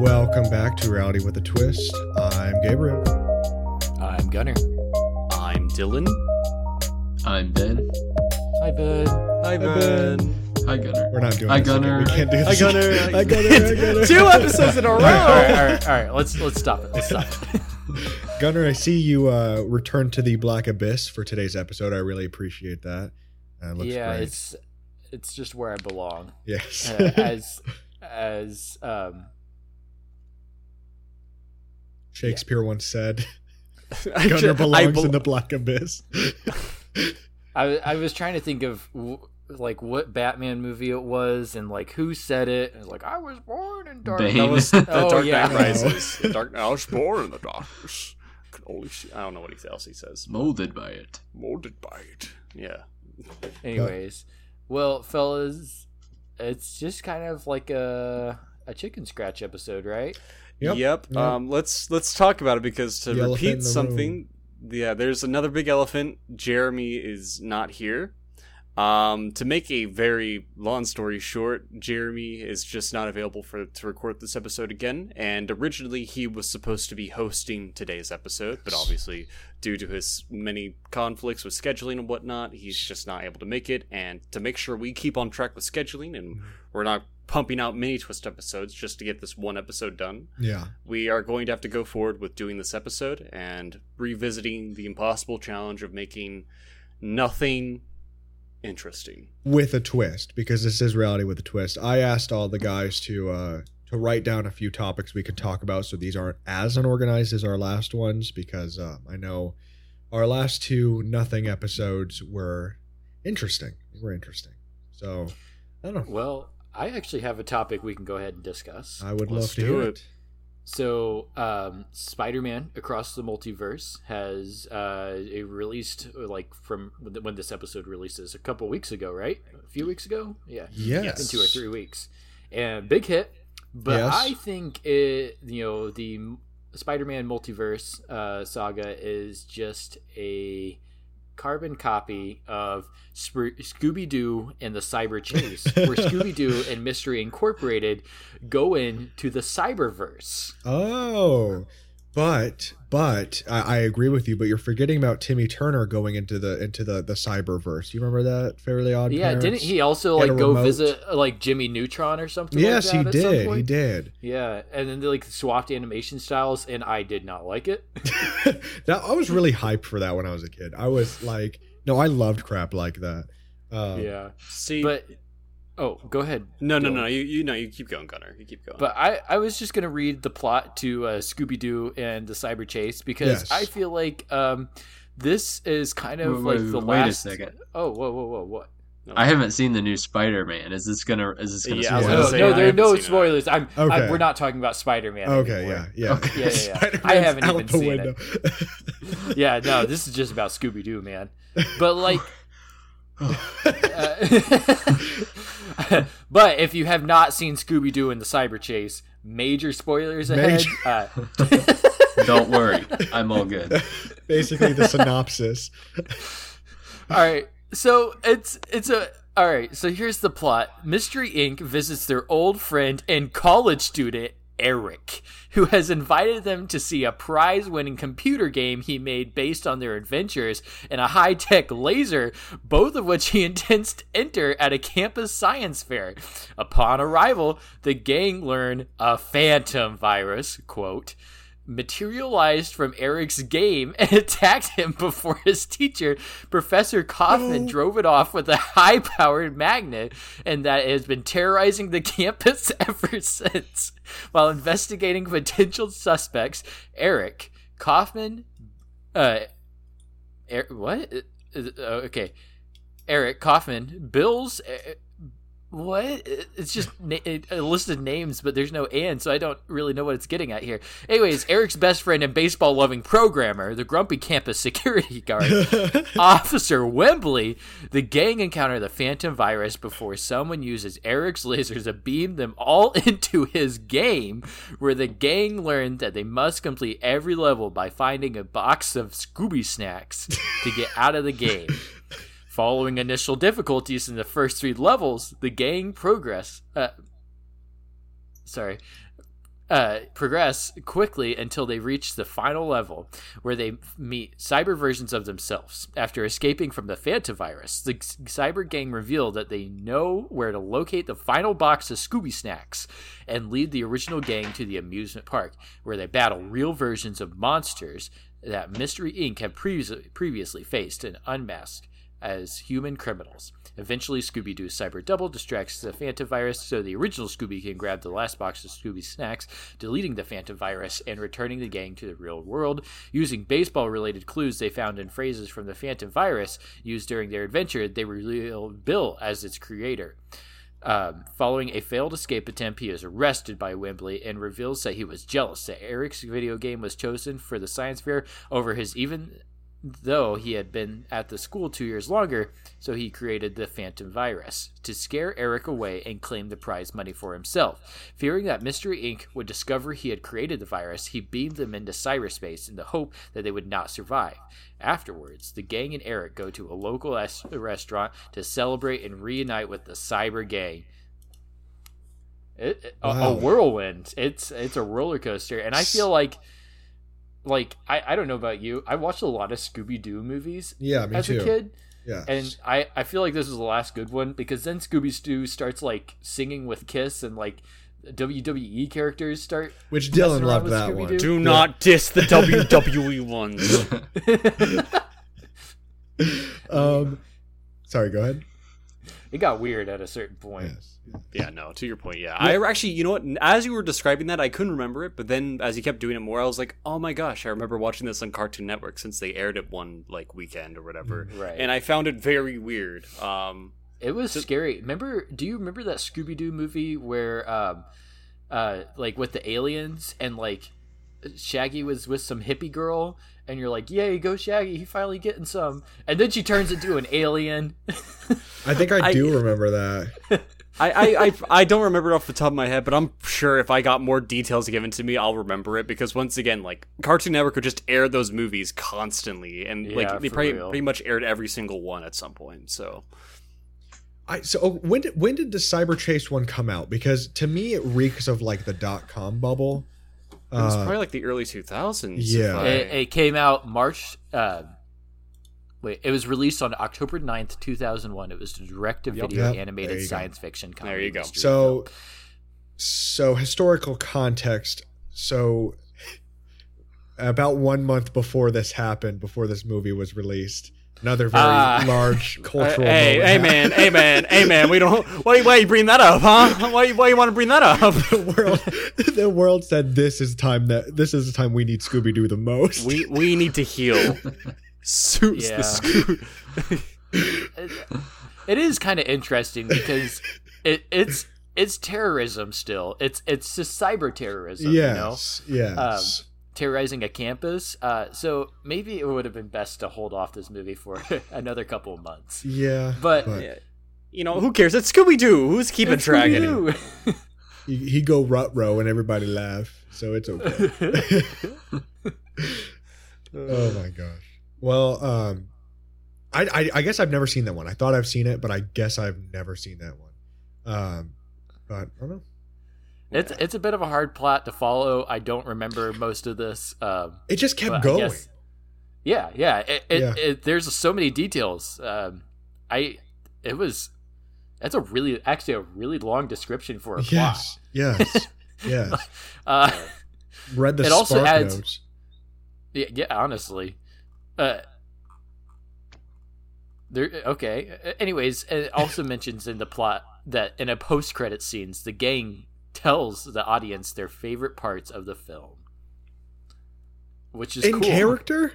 Welcome back to Reality with a Twist. I'm Gabriel. I'm Gunner. I'm Dylan. I'm Ben. Hi, bud. Hi, Ben. Hi, Gunner. We're not doing Hi, this again. Gunner. We can't do Hi, this. Gunner. again. Hi, Gunner. Hi, Gunner. Two episodes in a row. All right, all right, all right. Let's let's stop it. Let's stop it. Gunner, I see you uh, return to the Black Abyss for today's episode. I really appreciate that. Uh, looks yeah, great. it's it's just where I belong. yes. Uh, as as um Shakespeare once said, I Gunner ju- I belongs bel- in the Black Abyss. I I was trying to think of like what Batman movie it was and like who said it. And like I was born in dark. Bane. That was the Oh, Dark yeah. Knight Rises. The Dark I was born in the darkness. Could only see, I don't know what else he says. Molded by it. Molded by it. Yeah. Anyways, well, fellas, it's just kind of like a a chicken scratch episode, right? Yep. Yep. Yep. Um, let's let's talk about it because to The repeat something, yeah, there's another big elephant. Jeremy is not here. Um, to make a very long story short, Jeremy is just not available for to record this episode again. And originally, he was supposed to be hosting today's episode, but obviously, due to his many conflicts with scheduling and whatnot, he's just not able to make it. And to make sure we keep on track with scheduling and we're not pumping out mini twist episodes just to get this one episode done, yeah. we are going to have to go forward with doing this episode and revisiting the impossible challenge of making nothing interesting. With a twist, because this is reality with a twist. I asked all the guys to uh, to write down a few topics we could talk about, so these aren't as unorganized as our last ones. Because uh, I know our last two nothing episodes were interesting. They were interesting. So I don't know. Well, I actually have a topic we can go ahead and discuss. I would Let's love to do hear it. it. So, um, Spider-Man Across the Multiverse has uh, a released like from when this episode releases a couple weeks ago, right? A few weeks ago, yeah, Yes. It's been two or three weeks, and big hit. But Yes. I think it, you know, the Spider-Man Multiverse uh, saga is just a carbon copy of Sp- Scooby-Doo and the Cyber Chase, where Scooby-Doo and Mystery Incorporated go into the Cyberverse. Oh, but but I, I agree with you. But you're forgetting about Timmy Turner going into the into the the cyberverse. You remember that Fairly Odd? Yeah, Parents? didn't he also He like go remote. visit uh, like Jimmy Neutron or something? Yes, like he that at did. He did. Yeah, and then they like swapped animation styles, and I did not like it. that I was really hyped for that when I was a kid. I was like, no, I loved crap like that. Um, yeah, See, but oh, go ahead. no, no, Dylan. no, you you know, you keep going, Gunner. You keep going. But I, I was just gonna read the plot to uh, Scooby Doo and the Cyber Chase because Yes. I feel like um, this is kind of Wait, like wait, the wait a second. Oh, whoa, whoa, whoa, what? I haven't seen the new Spider-Man. Is this gonna? Is this gonna? Yeah, spoil gonna No, no, there are no spoilers. I'm, Okay. I'm. We're not talking about Spider Man. Okay, yeah, yeah. Okay. Yeah, yeah, yeah. I haven't even seen window. yeah, no, this is just about Scooby Doo, man. But like, uh, but if you have not seen Scooby Doo and the Cyber Chase, major spoilers ahead. Uh, Don't worry, I'm all good. Basically, the synopsis. all right, so it's it's a all right. So here's the plot: Mystery Inc. visits their old friend and college student. Eric, who has invited them to see a prize winning computer game he made based on their adventures and a high tech laser, both of which he intends to enter at a campus science fair. Upon arrival, the gang learn a phantom virus, quote, materialized from Eric's game and attacked him before his teacher, Professor Kaufman, drove it off with a high powered magnet, and that it has been terrorizing the campus ever since. While investigating potential suspects, Eric, Kaufman, uh, er, what? Uh, uh, okay. Eric Kaufman, Bill's. Uh, what? It's just na- it- a list of names, but there's no and, so I don't really know what it's getting at here. Anyways, Eric's best friend and baseball loving programmer, the grumpy campus security guard, Officer Wembley, the gang encounter the Phantom virus before someone uses Eric's lasers to beam them all into his game, where the gang learned that they must complete every level by finding a box of Scooby snacks to get out of the game. Following initial difficulties in the first three levels, the gang progress. Uh, sorry. uh, progress quickly until they reach the final level, where they meet cyber versions of themselves. After escaping from the Phantom virus, the cyber gang reveal that they know where to locate the final box of Scooby Snacks and lead the original gang to the amusement park, where they battle real versions of monsters that Mystery Inc. had previously previously faced and unmasked as human criminals. Eventually, Scooby Doo's cyber double distracts the Phantom virus so the original Scooby can grab the last box of Scooby snacks, deleting the Phantom virus and returning the gang to the real world. Using baseball related clues they found in phrases from the Phantom virus used during their adventure, they reveal Bill as its creator. Um, following a failed escape attempt, he is arrested by Wembley and reveals that he was jealous that Eric's video game was chosen for the science fair over his even though he had been at the school two years longer, so he created the Phantom Virus to scare Eric away and claim the prize money for himself. Fearing that Mystery Inc. would discover he had created the virus, he beamed them into cyberspace in the hope that they would not survive. Afterwards, the gang and Eric go to a local es- restaurant to celebrate and reunite with the cyber gang. It, it- a- a, whirlwind. It's it's a roller coaster, and I feel like like I, I don't know about you. I watched a lot of Scooby Doo movies Yeah, me as too. a kid, Yeah. and I, I feel like this was the last good one because then Scooby Doo starts like singing with Kiss and like WWE characters start. Which Dylan loved that Scooby-Doo. one. Do not diss the WWE ones. Um, sorry, go ahead. It got weird at a certain point. Yes. Yeah, no, to your point, yeah. I actually, you know what? As you were describing that, I couldn't remember it, but then as you kept doing it more, I was like, oh my gosh, I remember watching this on Cartoon Network since they aired it one like weekend or whatever. Right. And I found it very weird. Um, It was scary. Remember? Do you remember that Scooby Doo movie where, um, uh, like with the aliens and like Shaggy was with some hippie girl, and you're like, "Yay, go Shaggy! He finally getting some." And then she turns into an alien. I think I I- do remember that. I, I, I, I don't remember it off the top of my head, but I'm sure if I got more details given to me, I'll remember it because once again, like Cartoon Network would just air those movies constantly, and Yeah, like they probably real. pretty much aired every single one at some point. So I so oh, when did when did the Cyber Chase one come out? Because to me it reeks of like the dot com bubble. It was Uh, probably like the early 2000s. yeah. It, it came out March. Uh, wait, it was released on October 9th, two thousand one. It was a direct-to-video Yep. There animated you go. science fiction. Comedy There you go. so film. so historical context. So about one month before this happened, before this movie was released, another very Ah. large cultural. hey, moment hey, happened. man, hey, man, hey, man. We don't. Why, why you bring that up, huh? Why, why you want to bring that up? the world the world said this is time that this is the time we need Scooby Doo the most. We we need to heal. Suits Yeah. the Scoo- it, it is kind of interesting because it, it's it's terrorism still. It's it's just cyber terrorism. You know, yes, yes. Terrorizing a campus. Uh, so maybe it would have been best to hold off this movie for another couple of months. yeah, But, Yeah. You know, who cares? It's Scooby Doo. Who's keeping It's track of it? Scooby-Doo. he, he go rut row and everybody laugh, so it's okay. oh my gosh. Well, um, I, I I guess I've never seen that one. I thought I've seen it, but I guess I've never seen that one. Um, but I don't know. It's it's a bit of a hard plot to follow. I don't remember most of this. Um, It just kept going. guess- yeah, yeah. It, it, Yeah. It, there's so many details. Um, I it was that's a really actually a really long description for a Yes, yes, yes. plot. Uh, Read the It also adds- notes. yeah, yeah, honestly. Uh, there. Okay. Anyways, it also mentions in the plot that in a post-credit scenes, the gang tells the audience their favorite parts of the film, which is in cool. character.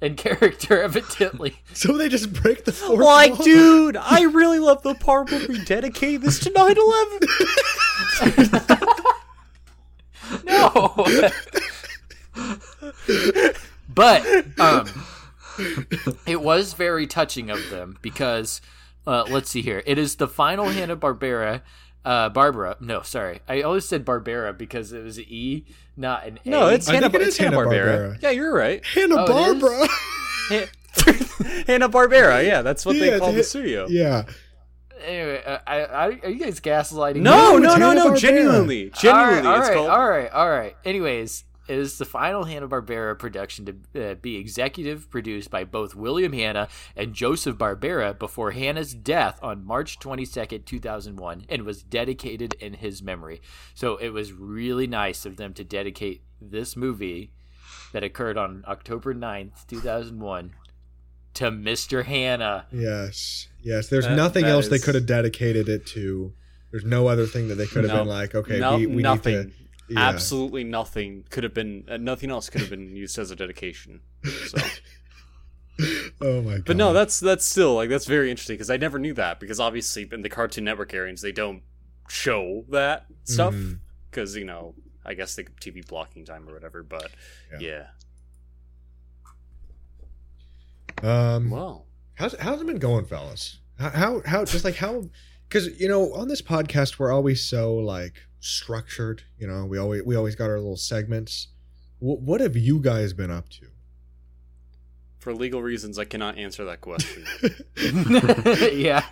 in character, evidently. So they just break the fourth Like, wall? dude, I really love the part where we dedicate this to 9 11. no. but um, it was very touching of them because uh, let's see here. It is the final Hanna Barbera. Uh, Barbara, no, sorry. I always said Barbera because it was an E, not an A. No, it's I Hanna think it it's Hanna-Barbera. Hanna-Barbera. Yeah, you're right. Hanna Oh, it is? Barbara. Hanna Barbera. Yeah, that's what Yeah, they call the studio. yeah, anyway, uh, I, I, are you guys gaslighting? No, me? no, it's no, no. Genuinely, genuinely, all right, it's all right, called. all right, all right. Anyways, it is the final Hanna Barbera production to uh, be executive produced by both William Hanna and Joseph Barbera before Hanna's death on March twenty second, two thousand one, and was dedicated in his memory. So it was really nice of them to dedicate this movie that occurred on October 9th, two thousand one, to Mister Hanna. Yes, yes. There's That- nothing that else they could have dedicated it to. There's no other thing that they could have No. been like, okay, No- we, we nothing. need to. Yeah. Absolutely nothing could have been. Uh, nothing else could have been used as a dedication. So. Oh my god. But no, that's that's still like that's very interesting because I never knew that because obviously in the Cartoon Network areas they don't show that stuff because you know I guess they could TV blocking time or whatever. But Yeah. yeah, Um, well, how's how's it been going, fellas? How how, how just like how? Because you know, on this podcast, we're always so like structured. You know, we always we always got our little segments. What what have you guys been up to? for legal reasons I cannot answer that question. yeah,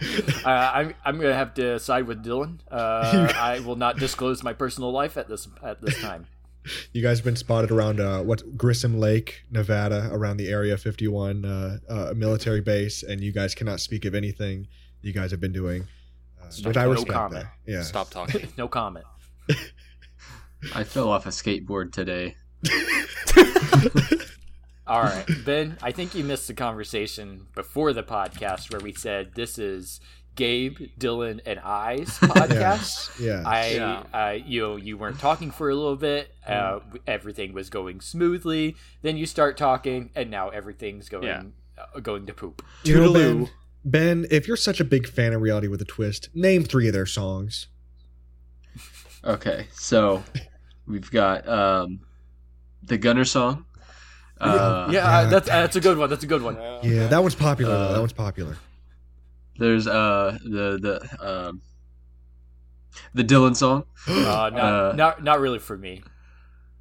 uh, I'm I'm gonna have to side with Dylan. Uh, I will not disclose my personal life at this at this time. You guys have been spotted around uh, what Grissom Lake, Nevada, around the Area 51 uh, uh, military base, and you guys cannot speak of anything you guys have been doing. Uh, which I No respect comment. that. Yeah. Stop talking. no comment. I fell off a skateboard today. All right, Ben. I think you missed the conversation before the podcast where we said this is Gabe, Dylan, and I's podcast. Yes. Yeah. I, Yeah. uh, you, you weren't talking for a little bit. Uh, everything was going smoothly. Then you start talking, and now everything's going Yeah. uh, going to poop. You know, Toodaloo. ben, ben, if you're such a big fan of Reality with a Twist, name three of their songs. Okay, so we've got um, the Gunner song. Uh, yeah, yeah. uh, that's that's a good one. That's a good one. Yeah, that one's popular. Uh, that one's popular. There's uh the the um, the Dylan song. Uh, not, Uh, not not really for me.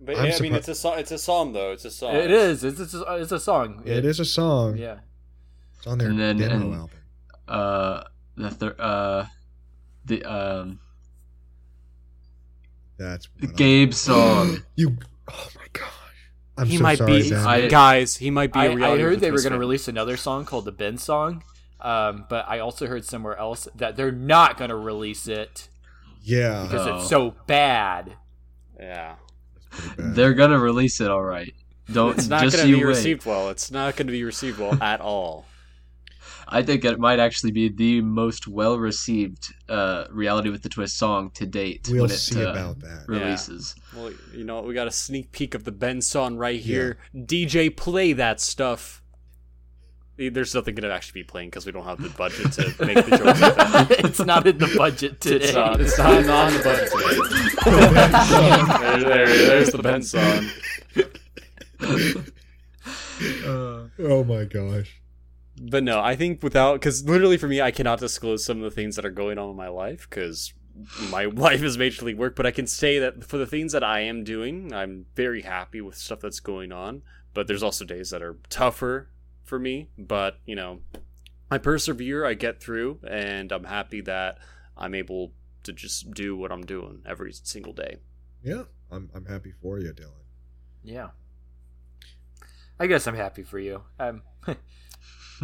But I'm yeah, I mean, surpri- it's a song. It's a song though. It's a song. It is. It's it's a, it's a song. it is a song. Yeah. It's on their And then- demo and- album. Uh, the thir- uh, the um, That's the what Gabe song. You. Oh my gosh. I'm he so might sorry, be, I- guys. He might be. I, a I reality heard they were going to release another song called the Ben song, um, but I also heard somewhere else that they're not going to release it yeah. because Oh. it's so bad. Yeah, bad. They're gonna release it, all right. Don't it's not just going to you be wait. received well. It's not going to be received well at all. I think it might actually be the most well received uh, reality with the twist song to date We'll when it see uh, about that. releases. Well, you know, we got a sneak peek of the Ben song right here. DJ, play that stuff. There's nothing going to actually be playing because we don't have the budget to make the jokes it's not in the budget today. It's not, it's not on the budget today. there, there, there's the Ben song. Oh my gosh. But no, I think without because literally for me, I cannot disclose some of the things that are going on in my life because my life is majorly work. But I can say that for the things that I am doing, I'm very happy with stuff that's going on. But there's also days that are tougher for me. But you know, I persevere, I get through, and I'm happy that I'm able to just do what I'm doing every single day. Yeah, I'm I'm happy for you, Dylan. Yeah. I guess I'm happy for you. I'm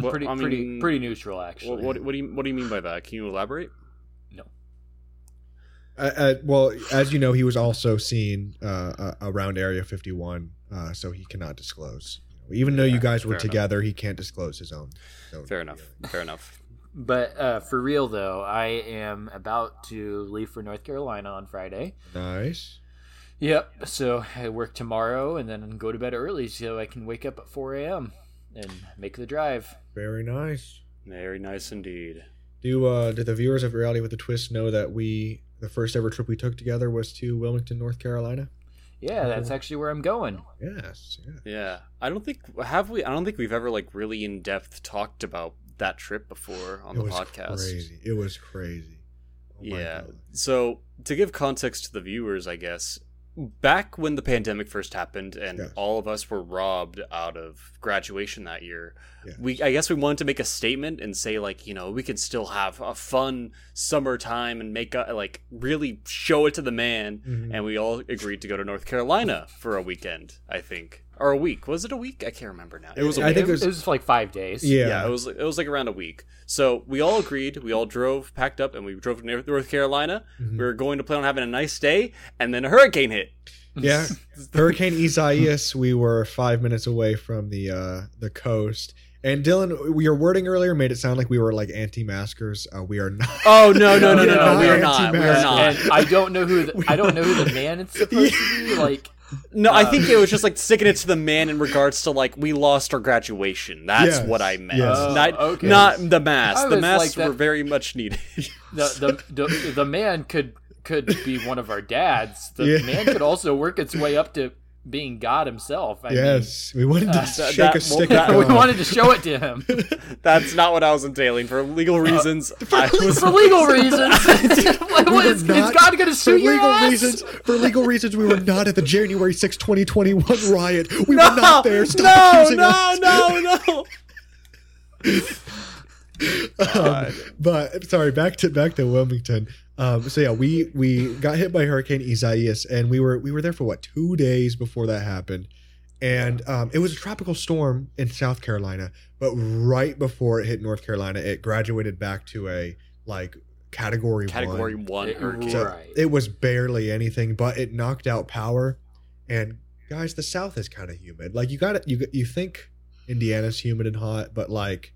Well, pretty I mean, pretty pretty neutral actually. What, what, what do you what do you mean by that? Can you elaborate? no. Uh, uh, well, as you know, he was also seen uh, uh, around Area 51, uh, so he cannot disclose. Even though you guys were fair enough. together, he can't disclose his own. his own Fair enough. feelings. Fair enough. But uh, for real though, I am about to leave for North Carolina on Friday. Nice. Yep. So I work tomorrow and then go to bed early so I can wake up at 4 a.m. and make the drive. Very nice. Very nice indeed. Do uh, do the viewers of Reality with a Twist know that we the first ever trip we took together was to Wilmington, North Carolina? Yeah, that's actually where I'm going. Yes. Yeah. Yeah, I don't think have we. I don't think we've ever like really in depth talked about that trip before on it the was podcast. crazy. It was crazy. Oh yeah. God. So to give context to the viewers, I guess back when the pandemic first happened and Yes. all of us were robbed out of graduation that year Yes. we i guess we wanted to make a statement and say like you know we can still have a fun summertime and make a, like really show it to the man Mhm. and we all agreed to go to north carolina for a weekend i think or a week was it a week i can't remember now it was a I week. think it it was- was, like five days. Yeah. yeah, it was it was like around a week. So we all agreed. We all drove, packed up, and we drove to North- North Carolina. Mhm. We were going to plan on having a nice day, and then a hurricane hit. Yeah, Hurricane Isaias. We were five minutes away from the uh, the coast, and Dylan, your wording earlier made it sound like we were like anti-maskers. Uh, we are not. Oh no no no no Yeah, no! We are not. We are not. And I don't know who the, I don't know who the man is supposed to be. Like No, I Uh, think it was just like sticking it to the man in regards to like we lost our graduation. That's Yes, what I meant. yes. Oh, Not okay. not the mask. The masks like were very much needed. the the the, the man could could be one of our dads. The Yeah. man could also work its way up to being God himself. I yes, we wanted to uh, shake that- a stick well, that- we wanted to show it to him That's not what I was entailing for legal reasons. I was for legal reasons. What- We were is, not- is God going to for sue your legal ass? reasons, for legal reasons, we were not at the January 6, 2021 riot. We no, were not there. Stop no, accusing no, us. no, no. Um, but sorry, back to back to Wilmington. Um, so yeah, we we got hit by Hurricane Isaias, and we were we were there for what two days before that happened, and um, it was a tropical storm in South Carolina. But right before it hit North Carolina, it graduated back to a like category Category one. one It- hurricane. So Right. it was barely anything, but it knocked out power. And guys, the South is kind of humid. Like you got it. You you think Indiana's humid and hot, but like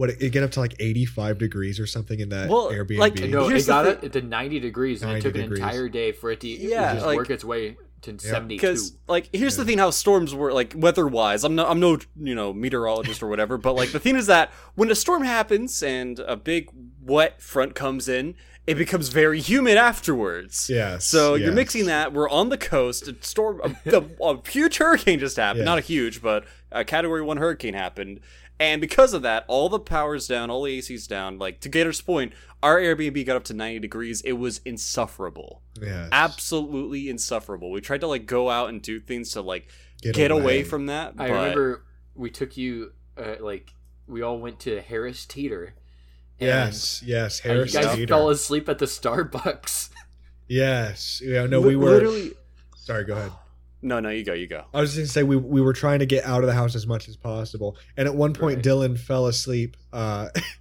what it, it get up to like eighty five degrees or something in that Well, Airbnb. like, No, Here's it the got thing- it to 90 degrees, and it 90 took an entire day for it to Yeah, just like- work its way to 72. because like here's the thing how storms were like weather wise i'm no i'm no you know meteorologist or whatever but like the thing is that when a storm happens and a big wet front comes in it becomes very humid afterwards Yeah. so you're mixing that we're on the coast a storm a, a, a huge hurricane just happened not a huge but a category one hurricane happened and because of that all the power's down all the ac's down like to gator's point our airbnb got up to 90 degrees it was insufferable Yeah. absolutely insufferable. We tried to like go out and do things to like get, away. from that. I remember we took you, uh, like, we all went to Harris Teeter. and, Yes. Yes. uh, you Harris guys Teeter. fell asleep at the Starbucks. Yes. Yeah. No, we were. literally. Sorry. Go ahead. No, no, you go, you go. I was just gonna say we we were trying to get out of the house as much as possible, and at one point Right. Dylan fell asleep uh,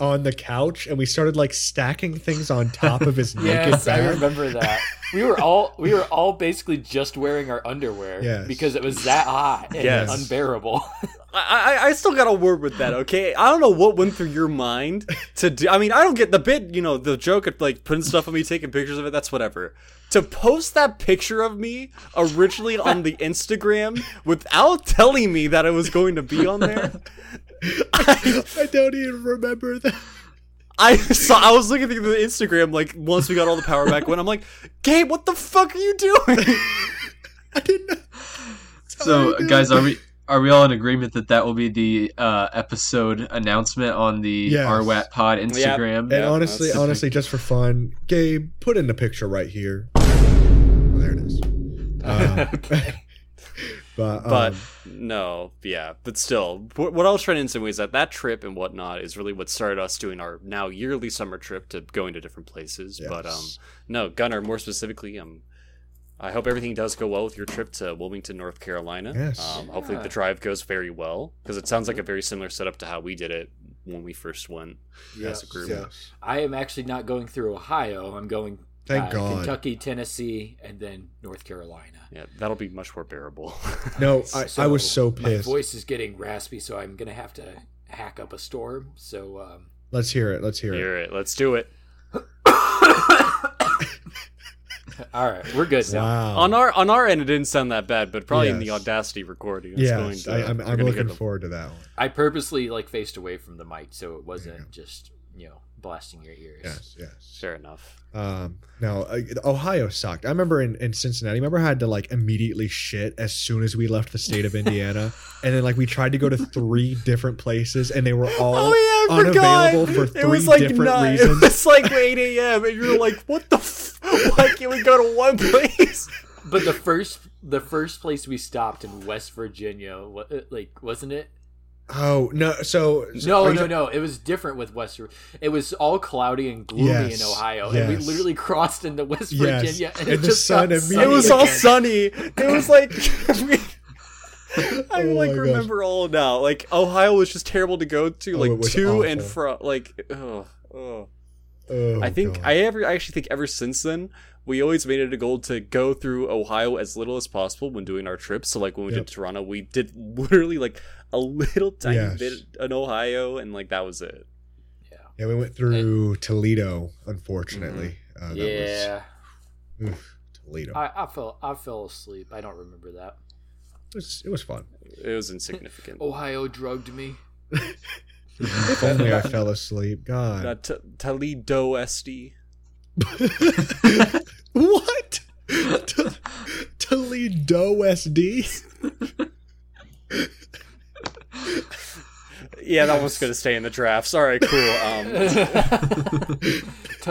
on the couch, and we started like stacking things on top of his naked Yes, I remember that. We were all we were all basically just wearing our underwear Yes. because it was that hot and Yes. unbearable. I, I, I still got a word with that. Okay, I don't know what went through your mind to do. I mean, I don't get the bit. You know, the joke of like putting stuff on me, taking pictures of it. That's whatever. To post that picture of me originally on the Instagram without telling me that it was going to be on there. I, I don't even remember that. I saw. I was looking through the Instagram like once we got all the power back. When I'm like, Gabe, what the fuck are you doing? I didn't. know. So, Sorry, guys, are we are we all in agreement that that will be the uh, episode announcement on the Yes. RWAT Pod Instagram? And Yeah, honestly, that's- honestly, just for fun, Gabe, put in the picture right here. Oh, there it is. Um, but but um, no, yeah, but still, what, what I was trying to insinuate is that that trip and whatnot is really what started us doing our now yearly summer trip to going to different places. But um, no, Gunner, more specifically, um, I hope everything does go well with your trip to Wilmington, North Carolina. Yes. Um, hopefully the drive goes very well because it sounds like a very similar setup to how we did it when we first went as a group. yes. I am actually not going through Ohio. I'm going Thank uh, God. Kentucky, Tennessee, and then North Carolina. Yeah, that'll be much more bearable. No, I, I was so pissed. My voice is getting raspy, so I'm gonna have to hack up a storm. So um, Let's hear it. Let's hear it. Hear it. Let's do it. all right, we're good now. Wow. On our on our end, it didn't sound that bad, but probably in the Audacity recording, it's going yes, to. I, I'm, I'm looking forward to that one. I purposely like faced away from the mic, so it wasn't just you know blasting your ears. Yes, yes. Fair enough. Um, no, uh, Ohio sucked. I remember in, in Cincinnati. Remember, I had to like immediately shit as soon as we left the state of Indiana, and then like we tried to go to three different places, and they were all oh yeah, I forgot. unavailable for it three was like different nine, reasons. It was like 8 a.m. and you're like, what the? F- Why can't we go to one place? but the first the first place we stopped in West Virginia, wa- uh, like wasn't it? Oh no! So No, are you- no, no. It was different with West. It was all cloudy and gloomy Yes, in Ohio, and we literally crossed into West Yes, Virginia, and, and it the just sun got sunny It was all sunny. It was like I Oh like my gosh. remember all now. Like Ohio was just terrible to go to, Oh, like it was to and awful. from. Like, oh, oh. Oh, I think God. I ever I actually think ever since then we always made it a goal to go through Ohio as little as possible when doing our trips. So like when we Yep. did Toronto, we did literally like a little tiny Yes. bit in Ohio, and like that was it. yeah, yeah we went through Toledo. Unfortunately, uh, that Yeah, was, oof, Toledo. I, I fell I fell asleep. I don't remember that. it was it was fun. It was insignificant. Ohio drugged me. If only I fell asleep. God, Uh, T- Toledo SD. what? T- Toledo SD. Yeah, that was gonna stay in the draft. Sorry, cool. Um,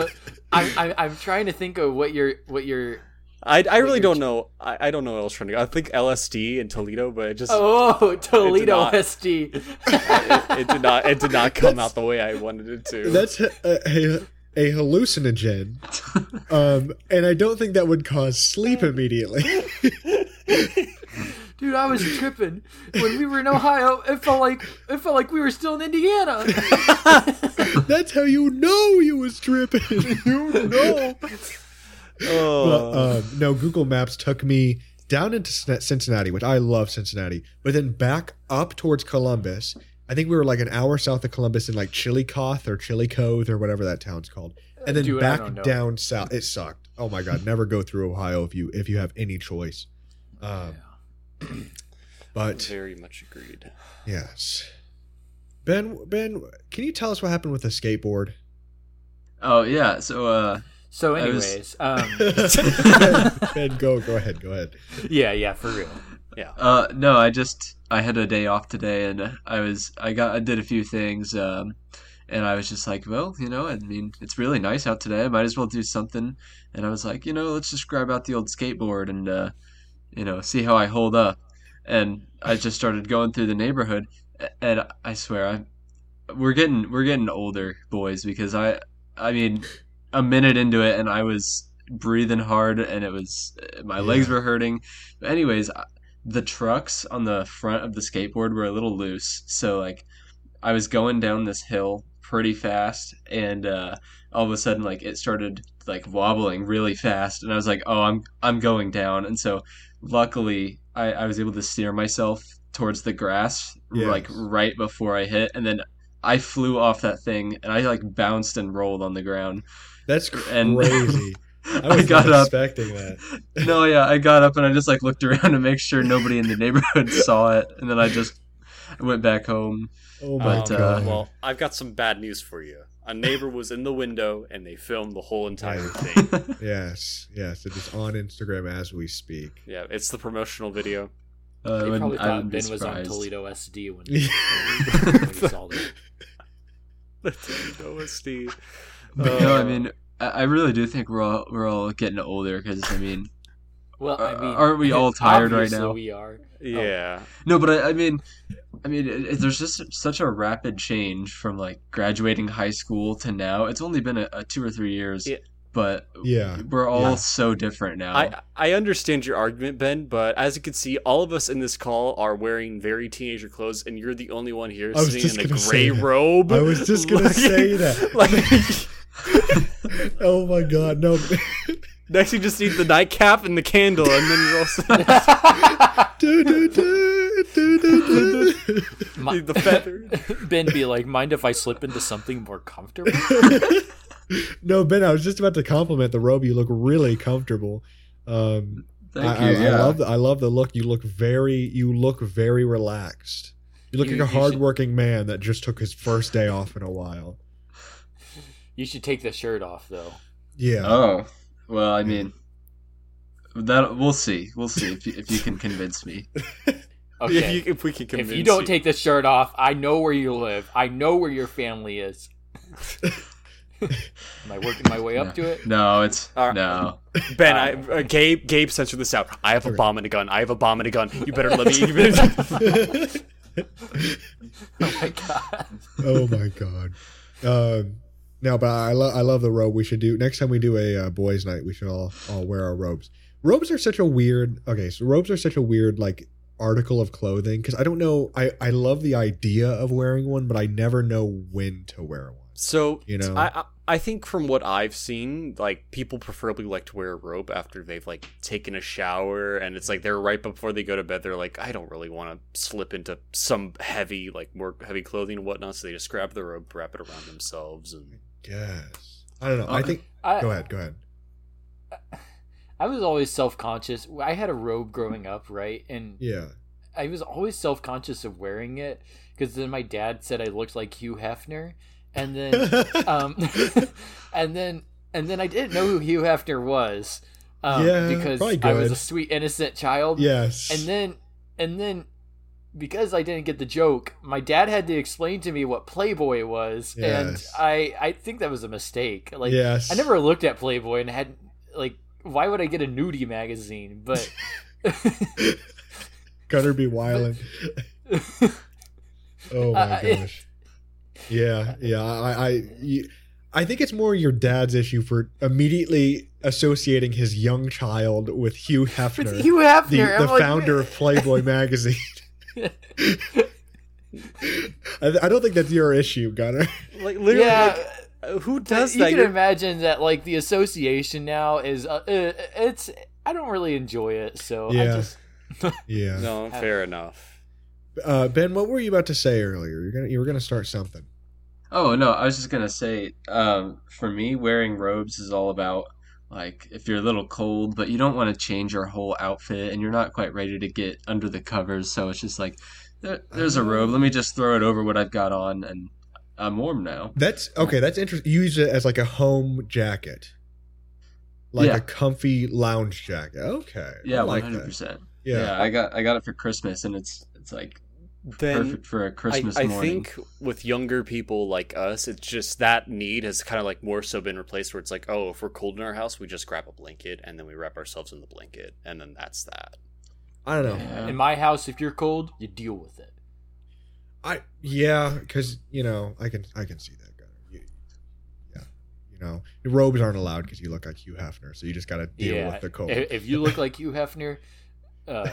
I, I, I'm trying to think of what your what your I, I really don't know. I, I don't know what else trying to go. I think LSD in Toledo, but it just oh Toledo not. SD. it, it did not it did not come out the way I wanted it to. That's a, a, a hallucinogen, um, and I don't think that would cause sleep immediately. Dude, I was tripping when we were in Ohio. It felt like it felt like we were still in Indiana. That's how you know you was tripping. you know. Oh. But, um, no, Google Maps took me down into Cincinnati, which I love Cincinnati, but then back up towards Columbus. I think we were like an hour south of Columbus in like Chillicothe or Chillicothe or whatever that town's called, and then Dude, back down south. It sucked. Oh my god, never go through Ohio if you if you have any choice. Um, but Very much agreed. yes, Ben, Ben, can you tell us what happened with the skateboard? Oh yeah, so uh, So, I was- anyways, um, ben, go go ahead, go ahead. yeah, yeah, for real. Yeah. Uh, no, I just I had a day off today, and I was I got I did a few things, um, and I was just like, well, you know, I mean, it's really nice out today. I might as well do something. And I was like, you know, let's just grab out the old skateboard and uh, you know, see how I hold up. And I just started going through the neighborhood, and I swear, I we're getting we're getting older, boys, because I I mean, a minute into it, and I was breathing hard, and it was my legs Yeah. were hurting. But anyways, the trucks on the front of the skateboard were a little loose so like i was going down this hill pretty fast and uh, all of a sudden like it started like wobbling really fast and i was like oh i'm i'm going down and so luckily i, I was able to steer myself towards the grass Yes. like right before i hit and then i flew off that thing and i like bounced and rolled on the ground That's crazy. I, I, was got not up expecting that. no, yeah, I got up and I just like looked around to make sure nobody in the neighborhood saw it, and then I just went back home. Oh my But, Um, uh, god. well, I've got some bad news for you. A neighbor was in the window and they filmed the whole entire thing. yes, yes, it is on Instagram as we speak. Yeah, it's the promotional video. Uh, I They probably thought wouldn't Ben was on. Toledo SD when, Yeah. when he saw that. OSD. But no, I Uh, mean, I, I really do think we're all we're all getting older because I mean, Well, I Uh, mean, aren't we all tired right obviously now? We are. Yeah. no, but I, I mean, I mean, it, it- there's just such a rapid change from like graduating high school to now. It's only been a, a two or three years, Yeah. but Yeah. we're all Yeah. so different now. I I understand your argument, Ben, but as you can see, all of us in this call are wearing very teenager clothes, and you're the only one here I was sitting just in a gray robe. I was just gonna Like- say that. like, oh my god, no. Next, you just need the nightcap and the candle, and then you're also Do, do, do, do, do, do. Mi- the feather. ben be like, mind if I slip into something more comfortable? no, Ben, I was just about to compliment the robe. You look really comfortable. Um, Thank I, you. I, yeah. I love the I love the look. You look very you look very relaxed. You look You- like a you should- hardworking man that just took his first day off in a while. You should take the shirt off though. Yeah. Oh, well, I mean, that we'll see. We'll see if you, if you can convince me. Okay. If, you, if we can convince if you don't you. take the shirt off, I know where you live. I know where your family is. Am I working my way up to it? No, it's All right. no. Ben, I, uh, Gabe, Gabe, censor this out. I have a bomb and a gun. I have a bomb and a gun. You better let me. You better... Oh my god. oh my god. Um, no, but I love I love the robe. We should do next time we do a uh, boys' night. We should all all wear our robes. Robes are such a weird. Okay, so robes are such a weird like article of clothing because I don't know. I I love the idea of wearing one, but I never know when to wear one. So You know? I, I I think from what I've seen, like people preferably like to wear a robe after they've like taken a shower, and it's like they're right before they go to bed. They're like, I don't really want to slip into some heavy, like more heavy clothing and whatnot. So they just grab the robe, wrap it around themselves, and Yes. I don't know. I think. I, Go ahead. Go ahead. I was always self conscious. I had a robe growing up, right? And Yeah. I was always self conscious of wearing it because then my dad said I looked like Hugh Hefner, and then um, and then and then I didn't know who Hugh Hefner was, um, Yeah, because I was a sweet innocent child. yes. And then and then because I didn't get the joke, my dad had to explain to me what Playboy was, and I I think that was a mistake. Like yes. I never looked at Playboy and had like why would I get a nudie magazine? But Gunner be wildin'. oh my Uh, gosh. Yeah, yeah. I, I, I think it's more your dad's issue for immediately associating his young child with Hugh Hefner, with Hugh Hefner, the, the like, founder of Playboy magazine. I, I don't think that's your issue, Gunner. like literally, yeah. like, who does you that? can You're- imagine that like the association now is uh, uh, it's I don't really enjoy it, so I Yeah. just Yeah. no, fair enough. Uh, ben, what were you about to say earlier? You're gonna you were gonna start something. Oh no, I was just gonna say, um, for me, wearing robes is all about like if you're a little cold, but you don't want to change your whole outfit, and you're not quite ready to get under the covers, so it's just like there, there's a robe. Let me just throw it over what I've got on, and I'm warm now. That's okay. That's interesting. You use it as like a home jacket, like Yeah. a comfy lounge jacket. Okay, Yeah, I like hundred that. percent. Yeah. Yeah, I got I got it for Christmas, and it's it's like Then perfect for a Christmas morning. I morning. think with younger people like us, it's just that need has kind of like more so been replaced. Where it's like, oh, if we're cold in our house, we just grab a blanket and then we wrap ourselves in the blanket, and then that's that. I don't know. Yeah. in my house if you're cold, you deal with it. I yeah, because you know I can I can see that. Gunner. You, yeah, you know robes aren't allowed because you look like Hugh Hefner, so you just got to deal yeah. with the cold. If, if you look like Hugh Hefner, uh,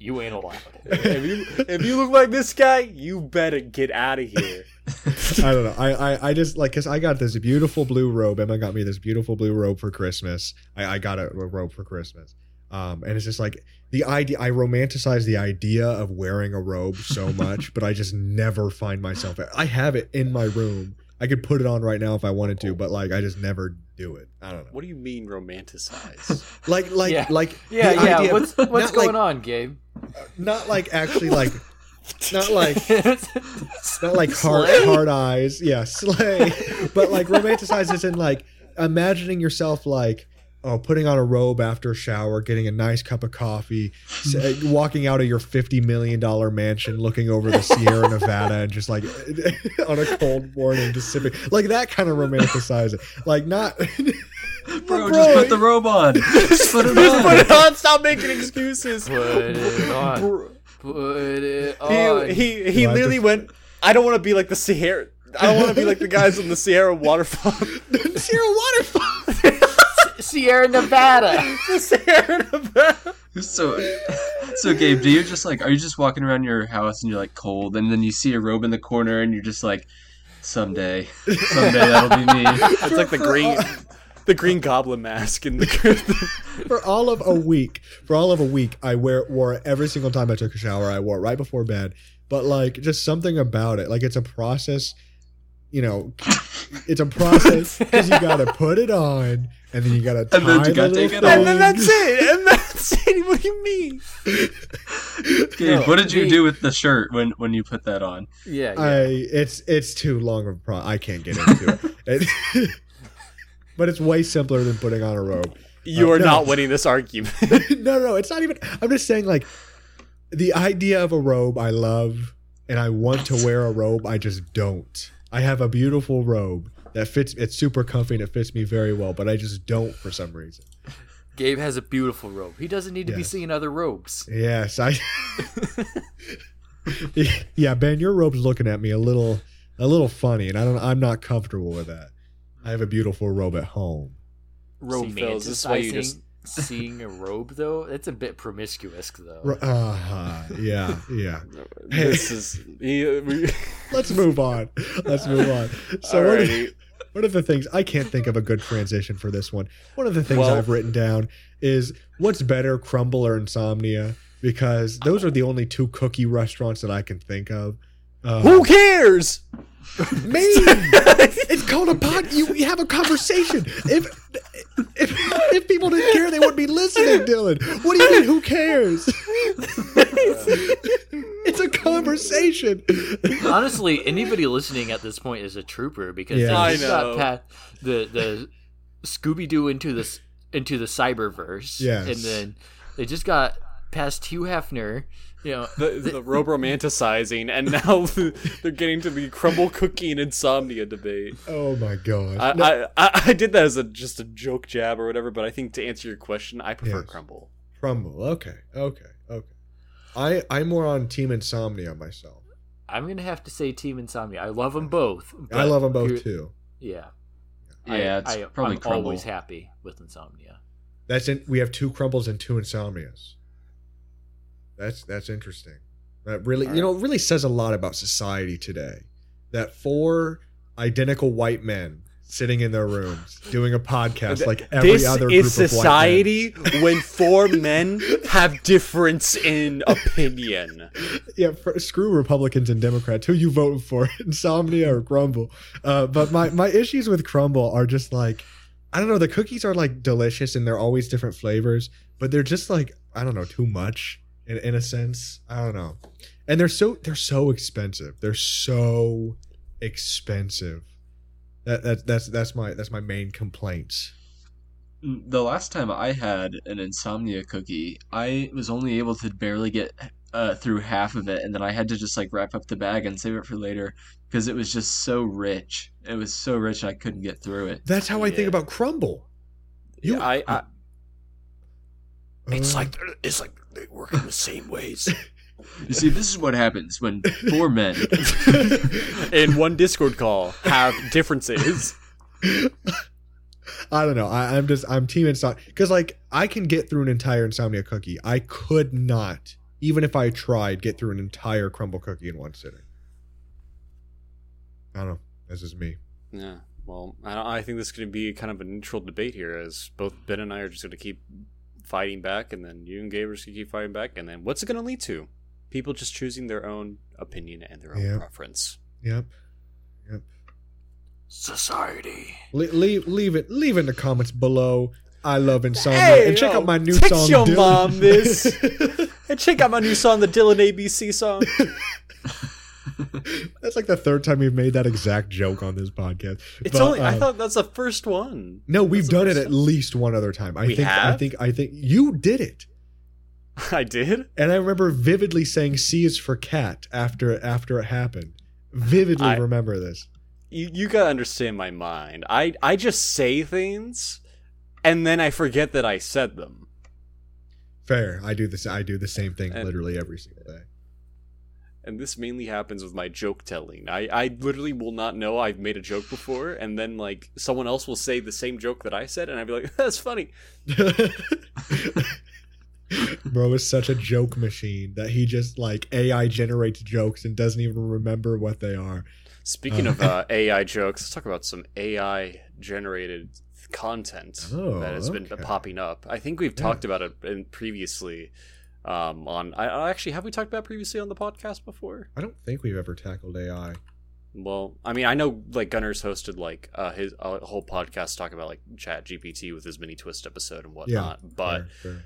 you ain't allowed. if you if you look like this guy, you better get out of here. I don't know. I, I, I just like because I got this beautiful blue robe. Emma got me this beautiful blue robe for Christmas. I, I got a, a robe for Christmas. Um, and it's just like the idea. I romanticize the idea of wearing a robe so much, but I just never find myself. I have it in my room. I could put it on right now if I wanted to, but like I just never do it. I don't know. What do you mean romanticize? Like like Yeah. like Yeah, yeah. idea- What's what's going like, on, Gabe? Not like actually like not like not like hard Slay? hard eyes yeah slay but like romanticize this in like imagining yourself like oh putting on a robe after a shower getting a nice cup of coffee uh, walking out of your 50 million dollar mansion looking over the sierra nevada and just like on a cold morning just sipping like that kind of romanticize it like not Bro, just put the robe on. Just put it on. Put it on. Stop making excuses. Put it on. Bro, Put it on. He he he Do I have literally to- went. I don't want to be like the Sierra. I don't want to be like the guys on the Sierra waterfall. the sierra waterfall Sierra Nevada. the Sierra Nevada. So, so Gabe, do you just like are you just walking around your house and you're like cold, and then you see a robe in the corner and you're just like, someday, someday that'll be me. It's like the green, the green goblin mask in the. for all of a week for all of a week i wear wore it every single time i took a shower i wore it right before bed but like just something about it like it's a process you know it's a process because you gotta put it on and then you gotta tie And then you the gotta little take it off. and then that's it. And that's it. What do you mean? Gabe, No, what did you me- do with the shirt when when you put that on? Yeah, yeah. i it's it's too long of a pro i can't get into it, It- but it's way simpler than putting on a robe You Uh, are no. not winning this argument. no, no, it's not even. I'm just saying, like, the idea of a robe I love, and I want to wear a robe. I just don't. I have a beautiful robe, that fits. It's super comfy and it fits me very well, but I just don't for some reason. Gabe has a beautiful robe. He doesn't need to be seeing other robes. Yes, I. yeah, Ben, your robe's looking at me a little, a little funny, and I don't. I'm not comfortable with that. I have a beautiful robe at home. Robe fills. This is why you just. Seeing a robe though. It's a bit promiscuous though. Ro- Uh, yeah, yeah. This is. he- we- Let's move on. Let's move on. So one of, one of the things I can't think of a good transition for this one. One of the things Well- I've written down is what's better, Crumble or Insomnia? Because those are the only two cookie restaurants that I can think of. Uh, Who cares? Me! it's called a pod. You, you have a conversation. If, if if people didn't care, they wouldn't be listening, Dylan. What do you mean? Who cares? it's a conversation. Honestly, anybody listening at this point is a trooper because Yeah. they I just got past the the Scooby Doo into the s- into the cyberverse. Yes. and then they just got past Hugh Hefner. You know, The, the robe romanticizing, and now they're getting to the crumble cookie and insomnia debate. Oh my god. I, No, I, I, I did that as a just a joke jab or whatever, but I think to answer your question, I prefer Yes. crumble. Crumble. Okay. Okay. Okay. I I'm more on Team Insomnia myself. I'm gonna have to say Team Insomnia. I love them both. I love them both too. Yeah, Yeah, it's I, probably I'm Crumble. always happy with Insomnia. That's in. We have two crumbles and two insomnias. That's that's interesting. That really, you know, it really says a lot about society today. That four identical white men sitting in their rooms doing a podcast like every this other is group society when four men have difference in opinion. of white men. Yeah, for, screw Republicans and Democrats. Who you voting for, Insomnia or Crumble? Uh, but my my issues with Crumble are just like, I don't know. The cookies are like delicious and they're always different flavors, but they're just like I don't know too much in in a sense. I don't know, and they're so they're so expensive. They're so expensive. That, that that's that's my that's my main complaint. The last time I had an insomnia cookie, I was only able to barely get uh, through half of it, and then I had to just like wrap up the bag and save it for later because it was just so rich. It was so rich I couldn't get through it. That's how I Yeah. think about Crumble. You- Yeah, I, I It's like it's like they work in the same ways. You see, this is what happens when four men. in one Discord call have differences. I don't know. I, I'm just I'm team insomnia because like I can get through an entire insomnia cookie. I could not, even if I tried, get through an entire crumble cookie in one sitting. I don't know. This is me. Yeah. Well, I, I think this is going to be kind of a neutral debate here, as both Ben and I are just going to keep fighting back, and then you and Gabe are just going to keep fighting back, and then what's it going to lead to? People just choosing their own opinion and their own Yeah. preference. Yep. Yep. Society. Le- leave leave it leave in the comments below. I love insomnia Hey, and check yo, out my new text song. your Dylan. mom this. And check out my new song, the Dylan ABC song. That's like the third time we've made that exact joke on this podcast. It's But, only. I um, thought that's the first one. No, we've That's done it at time. least one other time. I We think I think I think you did it. I did. And I remember vividly saying C is for cat after after it happened. Vividly I- remember this. You you gotta understand my mind. I I just say things, and then I forget that I said them. Fair. I do this I do the same thing And- literally every single day. And this mainly happens with my joke telling. I, I literally will not know I've made a joke before, and then like someone else will say the same joke that I said, and I'd be like, "That's funny." Bro is such a joke machine that he just like AI generates jokes and doesn't even remember what they are. Speaking of uh, AI jokes, let's talk about some AI generated content Oh, that has been popping up. I think we've Yeah. talked about it in previously. Um, on I, I actually have we talked about previously on the podcast before? I don't think we've ever tackled AI. Well, I mean, I know like Gunner's hosted like uh, his a whole podcast talking about like ChatGPT with his mini twist episode and whatnot. yeah, but Fair, fair.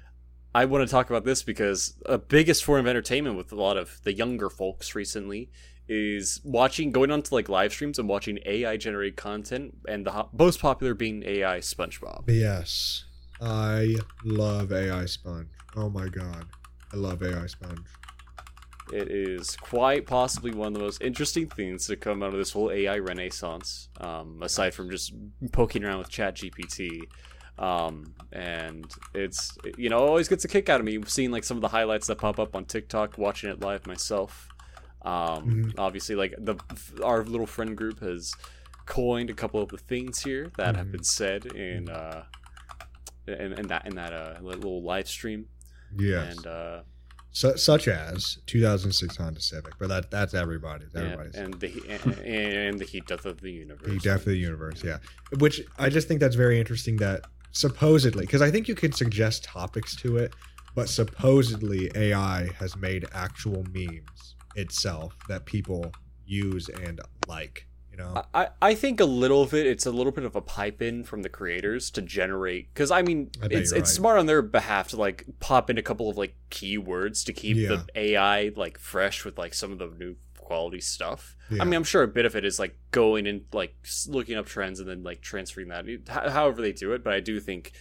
I want to talk about this because a biggest form of entertainment with a lot of the younger folks recently is watching going on to like live streams and watching AI generated content, and the ho- most popular being AI SpongeBob. Yes. I love AI Sponge. Oh my god. I love AI Sponge. it is quite possibly one of the most interesting things to come out of this whole AI renaissance. Um, aside from just poking around with ChatGPT. Um, and it's you know always gets a kick out of me seeing like some of the highlights that pop up on TikTok, watching it live myself. Um, Obviously, like the our little friend group has coined a couple of the things here that have been said in uh, in, in that in that uh, little live stream. Yes. And uh, Su- such as 2006 Honda Civic, but that that's everybody's. and, Everybody's. and the and, and the heat death of the universe. The death of the universe, yeah. Which I just think that's very interesting that supposedly, because I think you can suggest topics to it, but supposedly AI has made actual memes itself that people use and like. You know, I, I think a little of it it's a little bit of a pipe in from the creators to generate because I mean I it's it's right. smart on their behalf to like pop in a couple of like keywords to keep Yeah. the AI like fresh with like some of the new quality stuff. Yeah. I mean I'm sure a bit of it is like going and like looking up trends and then like transferring that however they do it, but I do think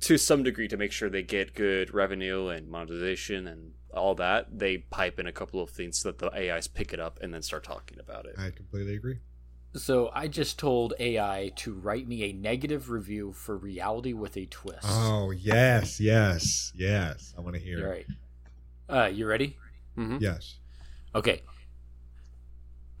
to some degree to make sure they get good revenue and monetization and all that they pipe in a couple of things so that the AIs pick it up and then start talking about it. I completely agree. So I just told AI to write me a negative review for Reality with a Twist. Oh yes, yes, yes. I want to hear. All right. Uh, you ready? Mm-hmm. Yes. Okay.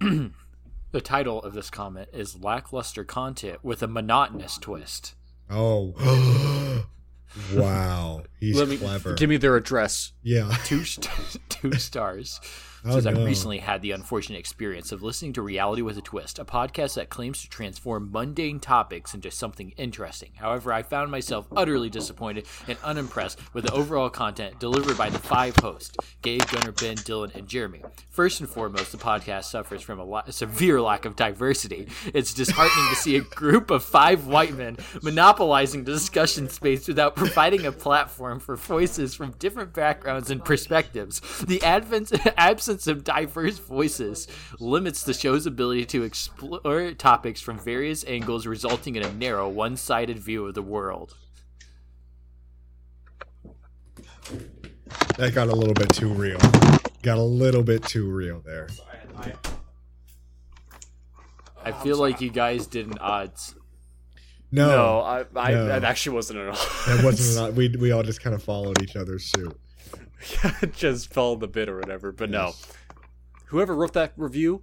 the title of this comment is lackluster content with a monotonous twist. Oh. wow. He's Let me clever. give me their address. yeah. Two st- two stars. Oh, Says no. I recently had the unfortunate experience of listening to Reality with a Twist, a podcast that claims to transform mundane topics into something interesting. However, I found myself utterly disappointed and unimpressed with the overall content delivered by the five hosts Gabe, Gunner, Ben, Dylan, and Jeremy. First and foremost, the podcast suffers from a, a severe lack of diversity. It's disheartening to see a group of five white men monopolizing the discussion space without providing a platform for voices from different backgrounds and perspectives. The advent, absence of diverse voices limits the show's ability to explore topics from various angles, resulting in a narrow, one sided view of the world. That got a little bit too real. Got a little bit too real there. I feel like you guys did an odds. No, No, I, I No. that actually wasn't at all. that wasn't. Not, we we all just kind of followed each other's suit. just fell in the bit or whatever. But no, whoever wrote that review,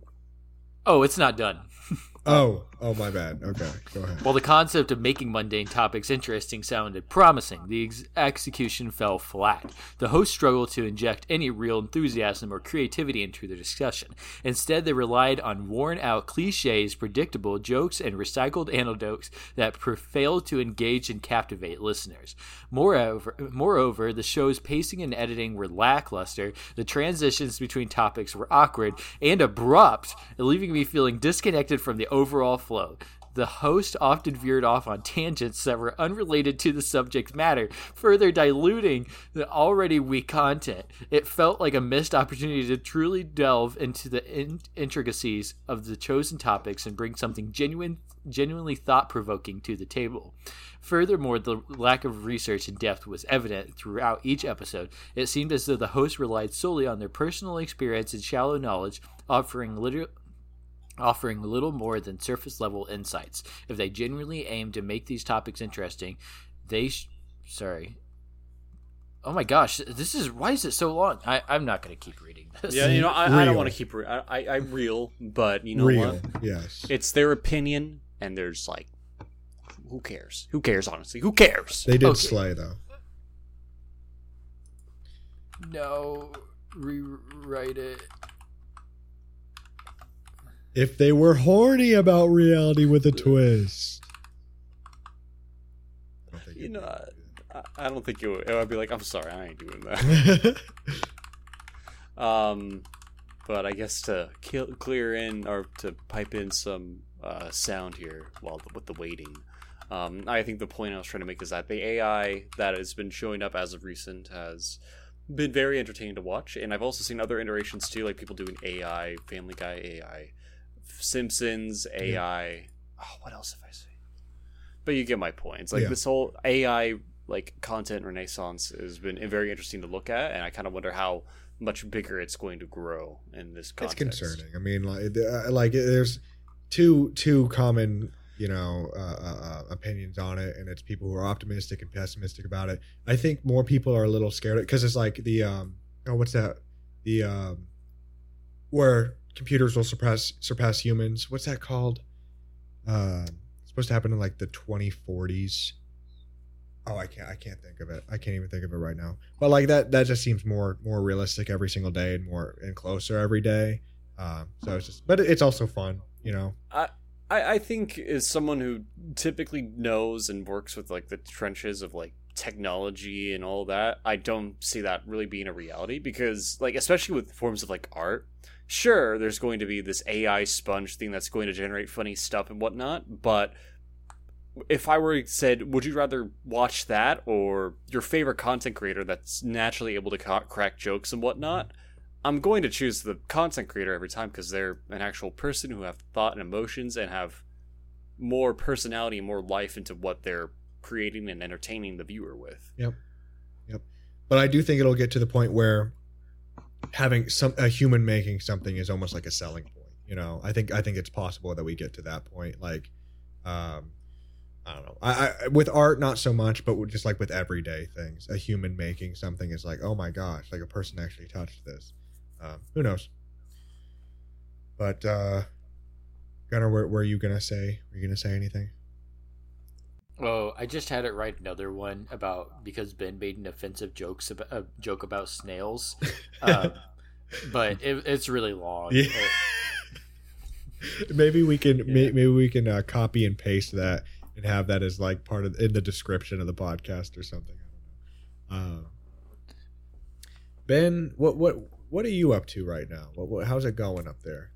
Oh, it's not done. Oh, oh my bad. Okay, go ahead. While the concept of making mundane topics interesting sounded promising, the ex- execution fell flat. The hosts struggled to inject any real enthusiasm or creativity into the discussion. Instead, they relied on worn out cliches, predictable jokes, and recycled anecdotes that failed to engage and captivate listeners. Moreover, moreover, the show's pacing and editing were lackluster, the transitions between topics were awkward and abrupt, leaving me feeling disconnected from the overall flow. The host often veered off on tangents that were unrelated to the subject matter, further diluting the already weak content. It felt like a missed opportunity to truly delve into the in- intricacies of the chosen topics and bring something genuine, genuinely thought-provoking to the table. Furthermore, the lack of research and depth was evident throughout each episode. It seemed as though the host relied solely on their personal experience and shallow knowledge, offering liter- offering little more than surface level insights. If they genuinely aim to make these topics interesting, they sh- sorry. Oh my gosh, this is why is it so long? I, I'm not going to keep reading this. yeah, you know, I, I don't want to keep. Re- I, I, I'm real, but you know real. what? Yes. It's their opinion, and there's like, who cares? Who cares? Honestly, who cares? They did Okay. slay though. No, rewrite it. If they were horny about reality with a twist. I don't think You know, I, I don't think it would. I'd be like, I'm sorry, I ain't doing that. Um, but I guess to kill, clear in or to pipe in some uh, sound here while with the waiting. Um, I think the point I was trying to make is that the AI that has been showing up as of recent has been very entertaining to watch, and I've also seen other iterations too, like people doing AI, Family Guy AI, Simpsons AI. Oh, what else have I seen? But you get my point. It's like Yeah. this whole AI like content renaissance has been very interesting to look at, and I kind of wonder how much bigger it's going to grow in this It's context. concerning. I mean, like, uh, like there's two two common you know uh, uh, uh, opinions on it, and it's people who are optimistic and pessimistic about it. I think more people are a little scared because it's like the um oh what's that the um where computers will surpass surpass humans. What's that called? Um, it's supposed to happen in like the 2040s. Oh, I can't. I can't think of it. I can't even think of it right now. But like that, that just seems more more realistic every single day and more and closer every day. Um, so it's just, but it's also fun, you know. I, I think as someone who typically knows and works with like the trenches of like technology and all that, I don't see that really being a reality because like especially with forms of like art, sure there's going to be this AI sponge thing that's going to generate funny stuff and whatnot, but if I were said, would you rather watch that or your favorite content creator that's naturally able to crack jokes and whatnot? I'm going to choose the content creator every time because they're an actual person who have thought and emotions and have more personality and more life into what they're creating and entertaining the viewer with. Yep. Yep. But I do think it'll get to the point where having some a human making something is almost like a selling point. You know, I think I think it's possible that we get to that point. Like, um, I don't know. I, I with art not so much, but just like with everyday things, a human making something is like, oh my gosh, like a person actually touched this. Um, who knows? But uh, Gunner, were, were you gonna say? Were you gonna say anything? Oh, I just had it write another one about because Ben made an offensive jokes about, a joke about snails, um, but it, it's really long. Yeah. Uh, maybe we can may, maybe we can uh, copy and paste that and have that as like part of in the description of the podcast or something. I don't know. Uh, ben, what what what are you up to right now? What, what how's it going up there?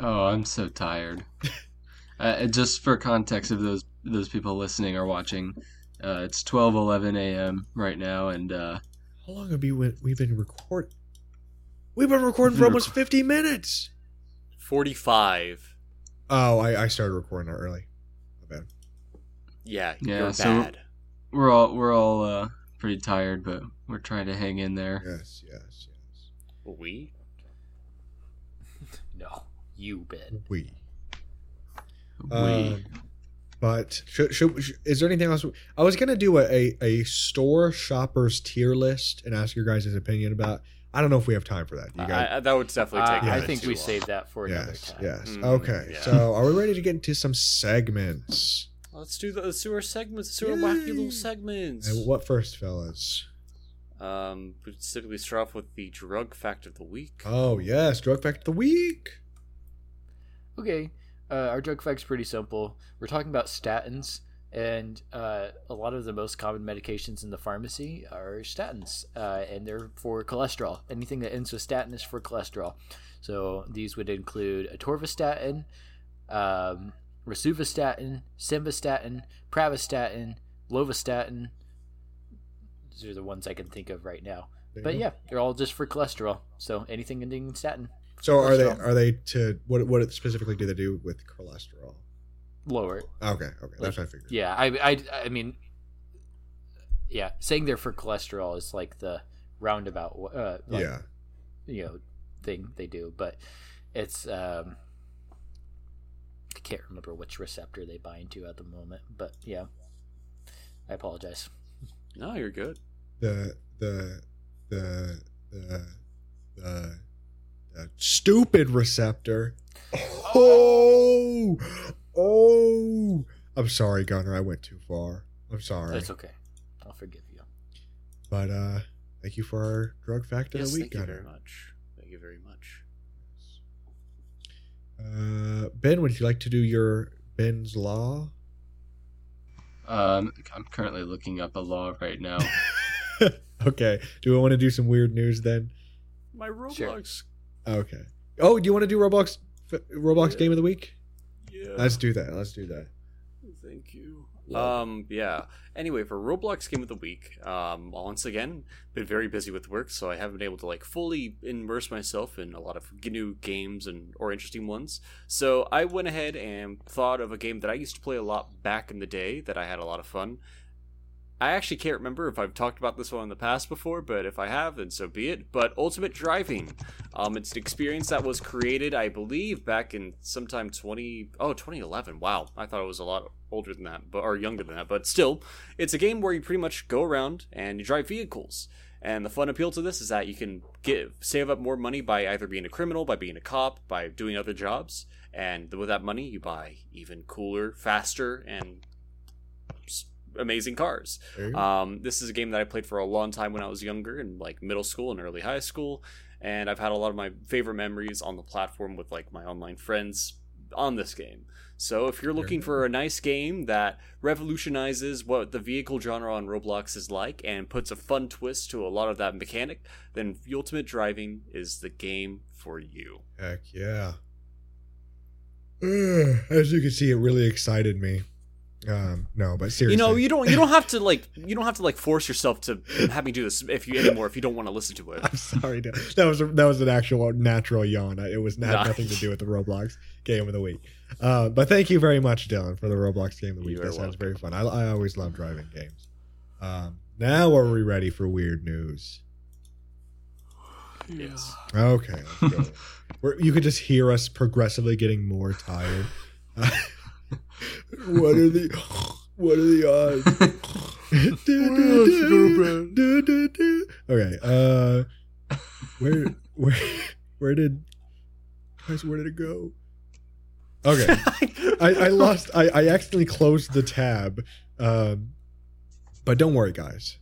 Oh, I'm so tired. uh, just for context of those those people listening or watching, uh, it's 12:11 a.m. right now, and uh, How long have we been, we've been record? We've been recording for almost reco- fifty minutes. 45. Oh, I, I started recording early. My bad. Yeah, Yeah, you're so- bad. we're all we're all uh, pretty tired, but we're trying to hang in there. Yes, yes, yes. We? no, you Ben. We. We Um, but should, should, sh is there anything else? I was gonna do a, a, a store shoppers tier list and ask your guys' opinion about. I don't know if we have time for that. You guys? I, I- that would definitely take. Uh, a I bit think we long. saved that for another yes, time. yes. Mm, okay, yeah. so are we ready to get into some segments? Let's do the let's do our segments. Let's do our wacky little segments. And what first, fellas? Um, we typically start off with the drug fact of the week. Oh yes, drug fact of the week. Okay, uh, our drug fact's pretty simple. We're talking about statins, and uh, a lot of the most common medications in the pharmacy are statins, uh, and they're for cholesterol. Anything that ends with statin is for cholesterol. So these would include atorvastatin, um, rosuvastatin, simvastatin, pravastatin, lovastatin. These are the ones I can think of right now. There But yeah, they're all just for cholesterol. So anything ending in statin, So are they are they to what what specifically do they do with cholesterol? lower it. Okay, okay, that's what I figured. Yeah, I, I, I mean, yeah, saying they're for cholesterol is like the roundabout, uh, like, yeah. you know, thing they do, but it's, um, I can't remember which receptor they bind to at the moment, but yeah, I apologize. No, you're good. the the the the the, the stupid receptor. Oh, oh! I'm sorry, Gunner. I went too far. I'm sorry, That's okay. I'll forgive you. but uh, thank you for our drug fact of Yes, the week, thank you very much. Thank you very much. Uh, ben, would you like to do your Ben's law? Um, I'm currently looking up a law right now. okay. Do we want to do some weird news then? My Sure. Roblox. Okay. Oh, do you want to do Roblox Roblox Yeah. game of the week? Yeah. Let's do that. Let's do that. Thank you. Um, yeah. Anyway, for Roblox Game of the Week, um, once again, been very busy with work, so I haven't been able to like fully immerse myself in a lot of new games and or interesting ones. So I went ahead and thought of a game that I used to play a lot back in the day that I had a lot of fun. I actually can't remember if I've talked about this one in the past before, but if I have, then so be it. But Ultimate Driving, um, it's an experience that was created, I believe, back in sometime 20, oh, 2011. Wow, I thought it was a lot older than that, but or younger than that. But still, it's a game where you pretty much go around and you drive vehicles. And the fun appeal to this is that you can get save up more money by either being a criminal, by being a cop, by doing other jobs, and with that money you buy even cooler, faster, and amazing cars. There you go. Um, this is a game that I played for a long time when I was younger, in like middle school and early high school, and I've had a lot of my favorite memories on the platform with like my online friends on this game. So if you're looking for a nice game that revolutionizes what the vehicle genre on Roblox is like and puts a fun twist to a lot of that mechanic, then Ultimate Driving is the game for you. Heck yeah. As you can see, it really excited me. Um, no, but seriously, You know, you don't you don't have to like you don't have to like force yourself to have me do this if you anymore if you don't want to listen to it. I'm sorry. Dan. That was a, that was an actual natural yawn. It was had Nah. nothing to do with the Roblox game of the week. Uh, but thank you very much, Dylan, for the Roblox game of the week. You That sounds welcome. very fun. I, I always love driving games. Um, now are we ready for weird news? Yes. Okay, let's go. We're, you could just hear us progressively getting more tired. Uh, what are the what are the odds? okay, uh, where where where did guys? Where did it go? Okay, I, I lost. I, I accidentally closed the tab. Um, but don't worry, guys.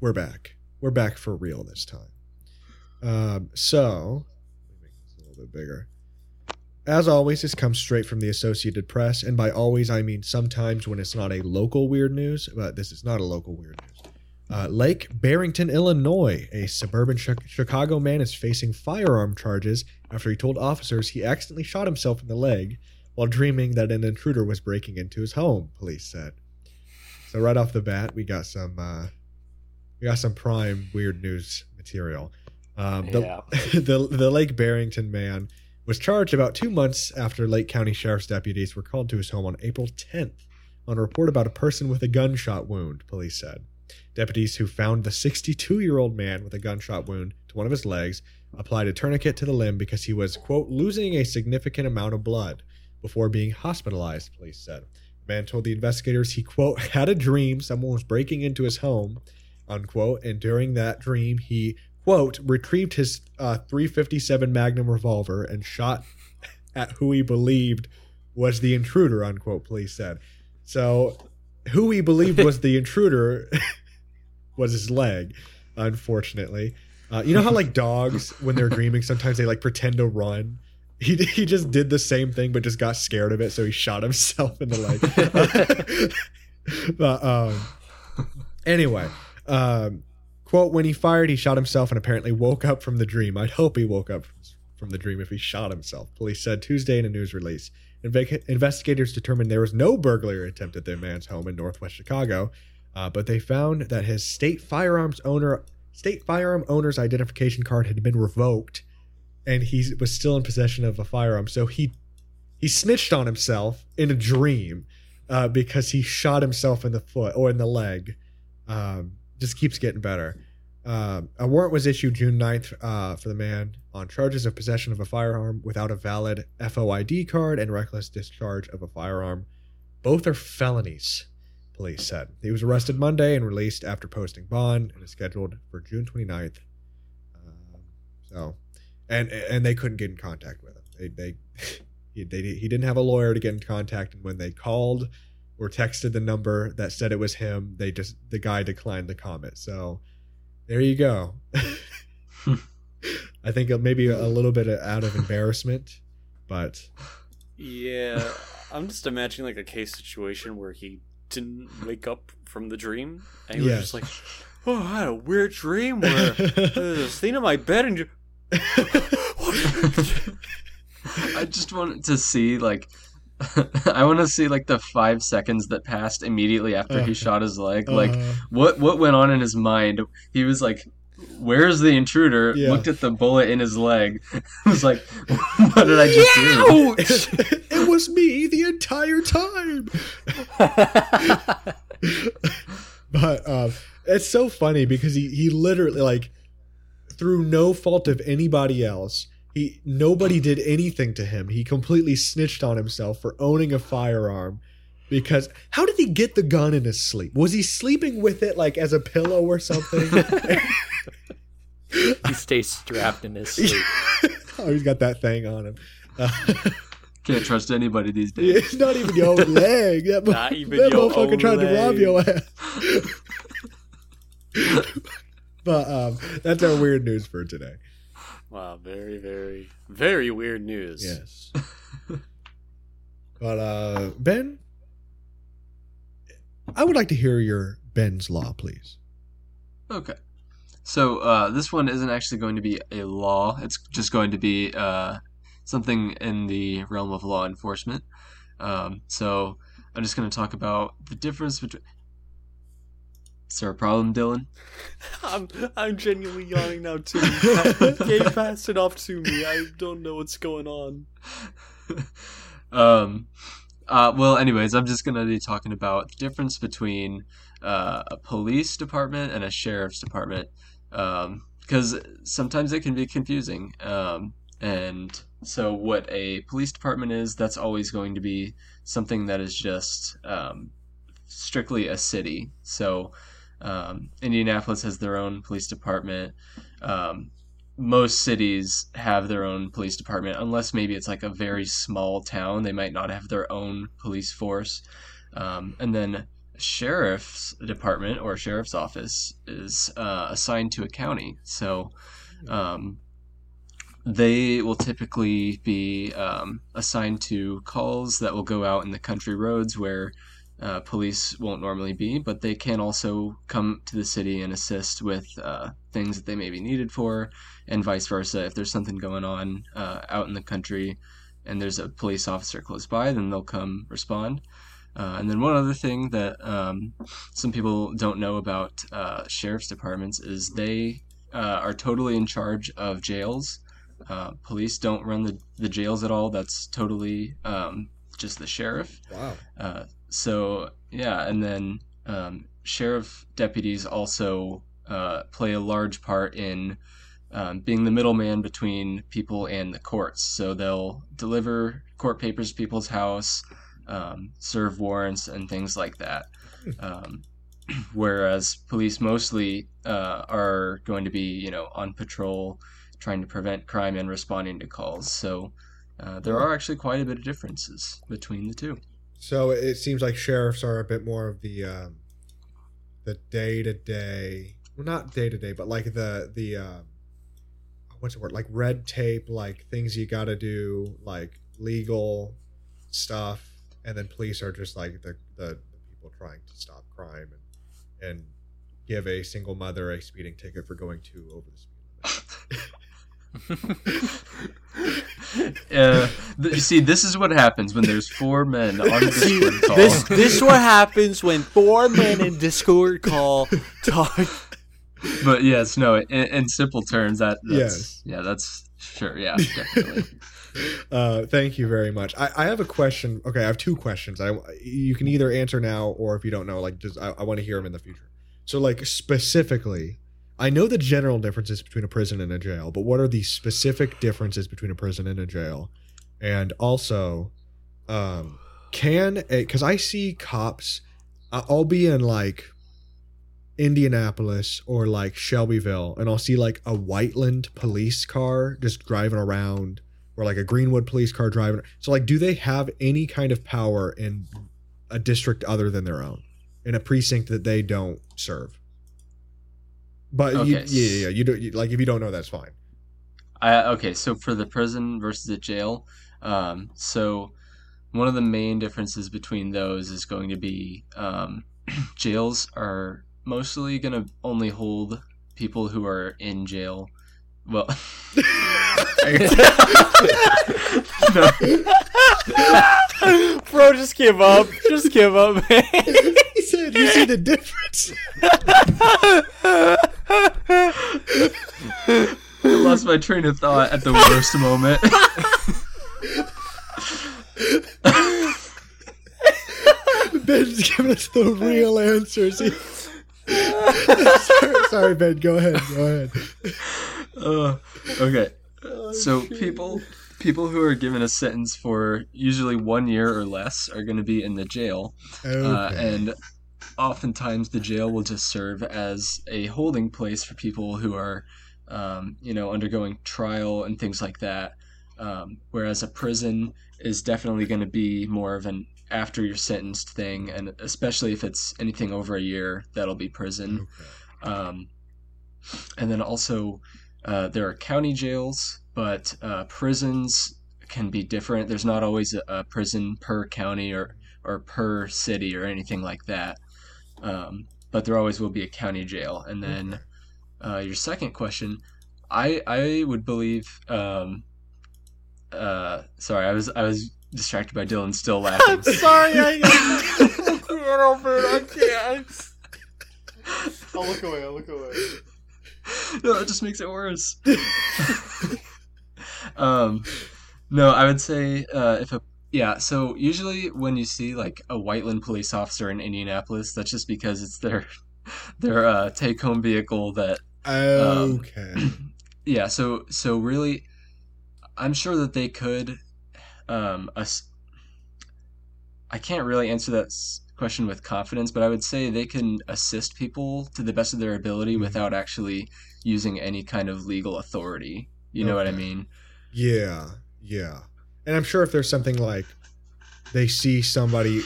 We're back. We're back for real this time. Um, so, let me make this a little bit bigger. As always, this comes straight from the Associated Press, and by always I mean sometimes when it's not a local weird news, but this is not a local weird news. Uh, Lake Barrington, Illinois, a suburban Chi- Chicago man is facing firearm charges after he told officers he accidentally shot himself in the leg while dreaming that an intruder was breaking into his home. Police said. So right off the bat, we got some uh, we got some prime weird news material. Um, the, Yeah. the the Lake Barrington man was charged about two months after Lake County Sheriff's deputies were called to his home on April 10th on a report about a person with a gunshot wound. Police said deputies who found the 62 year old man with a gunshot wound to one of his legs applied a tourniquet to the limb because he was quote losing a significant amount of blood before being hospitalized. Police said. The man told the investigators he quote had a dream someone was breaking into his home unquote and during that dream he quote retrieved his uh, 357 magnum revolver and shot at who he believed was the intruder unquote police said. So who he believed was the intruder was his leg unfortunately. Uh, you know how like dogs when they're dreaming sometimes they like pretend to run? He, he just did the same thing but just got scared of it so he shot himself in the leg. But um anyway um quote when he fired he shot himself and apparently woke up from the dream. I'd hope he woke up from the dream if he shot himself police said tuesday in a news release. Inve- investigators determined there was no burglary attempt at the man's home in northwest chicago uh, but they found that his state firearms owner state firearm owner's identification card had been revoked and he was still in possession of a firearm. So he he snitched on himself in a dream uh, because he shot himself in the foot or in the leg um, just keeps getting better. Um, a warrant was issued June 9th uh, for the man on charges of possession of a firearm without a valid FOID card and reckless discharge of a firearm. Both are felonies, police said. He was arrested Monday and released after posting bond and is scheduled for June 29th. Um, so, and and they couldn't get in contact with him. They they he, they he didn't have a lawyer to get in contact, and when they called or texted the number that said it was him, they just the guy declined the comment. So there you go. I think maybe a little bit out of embarrassment, but Yeah, I'm just imagining like a case situation where he didn't wake up from the dream and he Yes. was just like, "Oh, I had a weird dream where there's this thing in my bed and you." I just wanted to see like I want to see like the five seconds that passed immediately after Uh, he shot his leg. Like Uh, what what went on in his mind? He was like, "Where's the intruder?" Yeah. Looked at the bullet in his leg. was like, "What did I just do?" it was me the entire time. but um, it's so funny because he he literally like through no fault of anybody else. He nobody did anything to him. He completely snitched on himself for owning a firearm because how did he get the gun in his sleep? Was he sleeping with it like as a pillow or something? He stays strapped in his sleep. oh, he's got that thing on him. Uh, Can't trust anybody these days. it's not even your own leg. That, Not mo- even that your motherfucker own tried to rob leg. your ass. but um, that's our weird news for today. Wow, very, very, very weird news. Yes. but uh, Ben, I would like to hear your Ben's law, please. Okay. So uh, this one isn't actually going to be a law. It's just going to be uh, something in the realm of law enforcement. Um, so I'm just going to talk about the difference between. Is there a problem, Dylan? I'm, I'm genuinely yawning now too. Gabe passed it off to me. I don't know what's going on. um, uh, well, anyways, I'm just going to be talking about the difference between uh, a police department and a sheriff's department. Because sometimes it can be confusing. Um, and so, what a police department is, that's always going to be something that is just um, strictly a city. So, um, Indianapolis has their own police department. Um, most cities have their own police department, unless maybe it's like a very small town. They might not have their own police force. Um, and then sheriff's department or sheriff's office is uh, assigned to a county. So um, they will typically be um, assigned to calls that will go out in the country roads where uh, police won't normally be, but they can also come to the city and assist with uh, things that they may be needed for, and vice versa. If there's something going on uh, out in the country and there's a police officer close by, then they'll come respond. Uh, and then one other thing that um, some people don't know about uh, sheriff's departments is they uh, are totally in charge of jails. Uh, police don't run the, the jails at all. That's totally um, just the sheriff. Wow. Uh, so yeah, and then um, sheriff deputies also uh, play a large part in um, being the middleman between people and the courts. So they'll deliver court papers to people's house, um, serve warrants, and things like that. Um, whereas police mostly uh, are going to be, you know, on patrol, trying to prevent crime and responding to calls. So uh, there are actually quite a bit of differences between the two. So it seems like sheriffs are a bit more of the um, the day to day, well, not day to day, but like the the uh, what's the word? Like red tape, like things you got to do, like legal stuff, and then police are just like the, the the people trying to stop crime and and give a single mother a speeding ticket for going too over the speed limit. Uh, th- you see, this is what happens when there's four men on a Discord call. This this what happens when four men in Discord call talk. but yes, no. In, in simple terms, that that's, Yes. yeah, that's sure, yeah, definitely. Uh, thank you very much. I, I have a question. Okay, I have two questions. I you can either answer now or if you don't know, like just I, I want to hear them in the future. So, like specifically, I know the general differences between a prison and a jail, but what are the specific differences between a prison and a jail? And also, um, can because I see cops, I- I'll be in like Indianapolis or like Shelbyville, and I'll see like a Whiteland police car just driving around or like a Greenwood police car driving. So like, do they have any kind of power in a district other than their own, in a precinct that they don't serve? But you, Okay. yeah, yeah, yeah, you do you, like if you don't know, that's fine. I, okay, so for the prison versus the jail, um, so one of the main differences between those is going to be um, jails are mostly going to only hold people who are in jail. Well, no, Bro, just give up. Just give up, man. he said, "You see the difference." I lost my train of thought at the worst moment. Ben's giving us the real answers. He- sorry, sorry, Ben. Go ahead. Go ahead. Uh, okay. so people people who are given a sentence for usually one year or less are going to be in the jail, Okay. uh, and oftentimes the jail will just serve as a holding place for people who are, um, you know, undergoing trial and things like that. Um, whereas a prison is definitely going to be more of an after you're sentenced thing, and especially if it's anything over a year, that'll be prison. Okay. Um, and then also, uh, there are county jails, but uh, prisons can be different. There's not always a, a prison per county or, or per city or anything like that. Um, but there always will be a county jail. And then uh, your second question, I I would believe. Um, uh, sorry, I was I was distracted by Dylan still laughing. sorry, I, I can't over it. I can't. I'll look away. I'll look away. no, that just makes it worse. um, no, I would say uh, if a yeah. So usually when you see like a Whiteland police officer in Indianapolis, that's just because it's their their uh, take home vehicle that Okay. yeah. So so really, I'm sure that they could. Um, us. I can't really answer that question with confidence, but I would say they can assist people to the best of their ability Mhm. without actually using any kind of legal authority. You know what I mean? Yeah, yeah. And I'm sure if there's something like they see somebody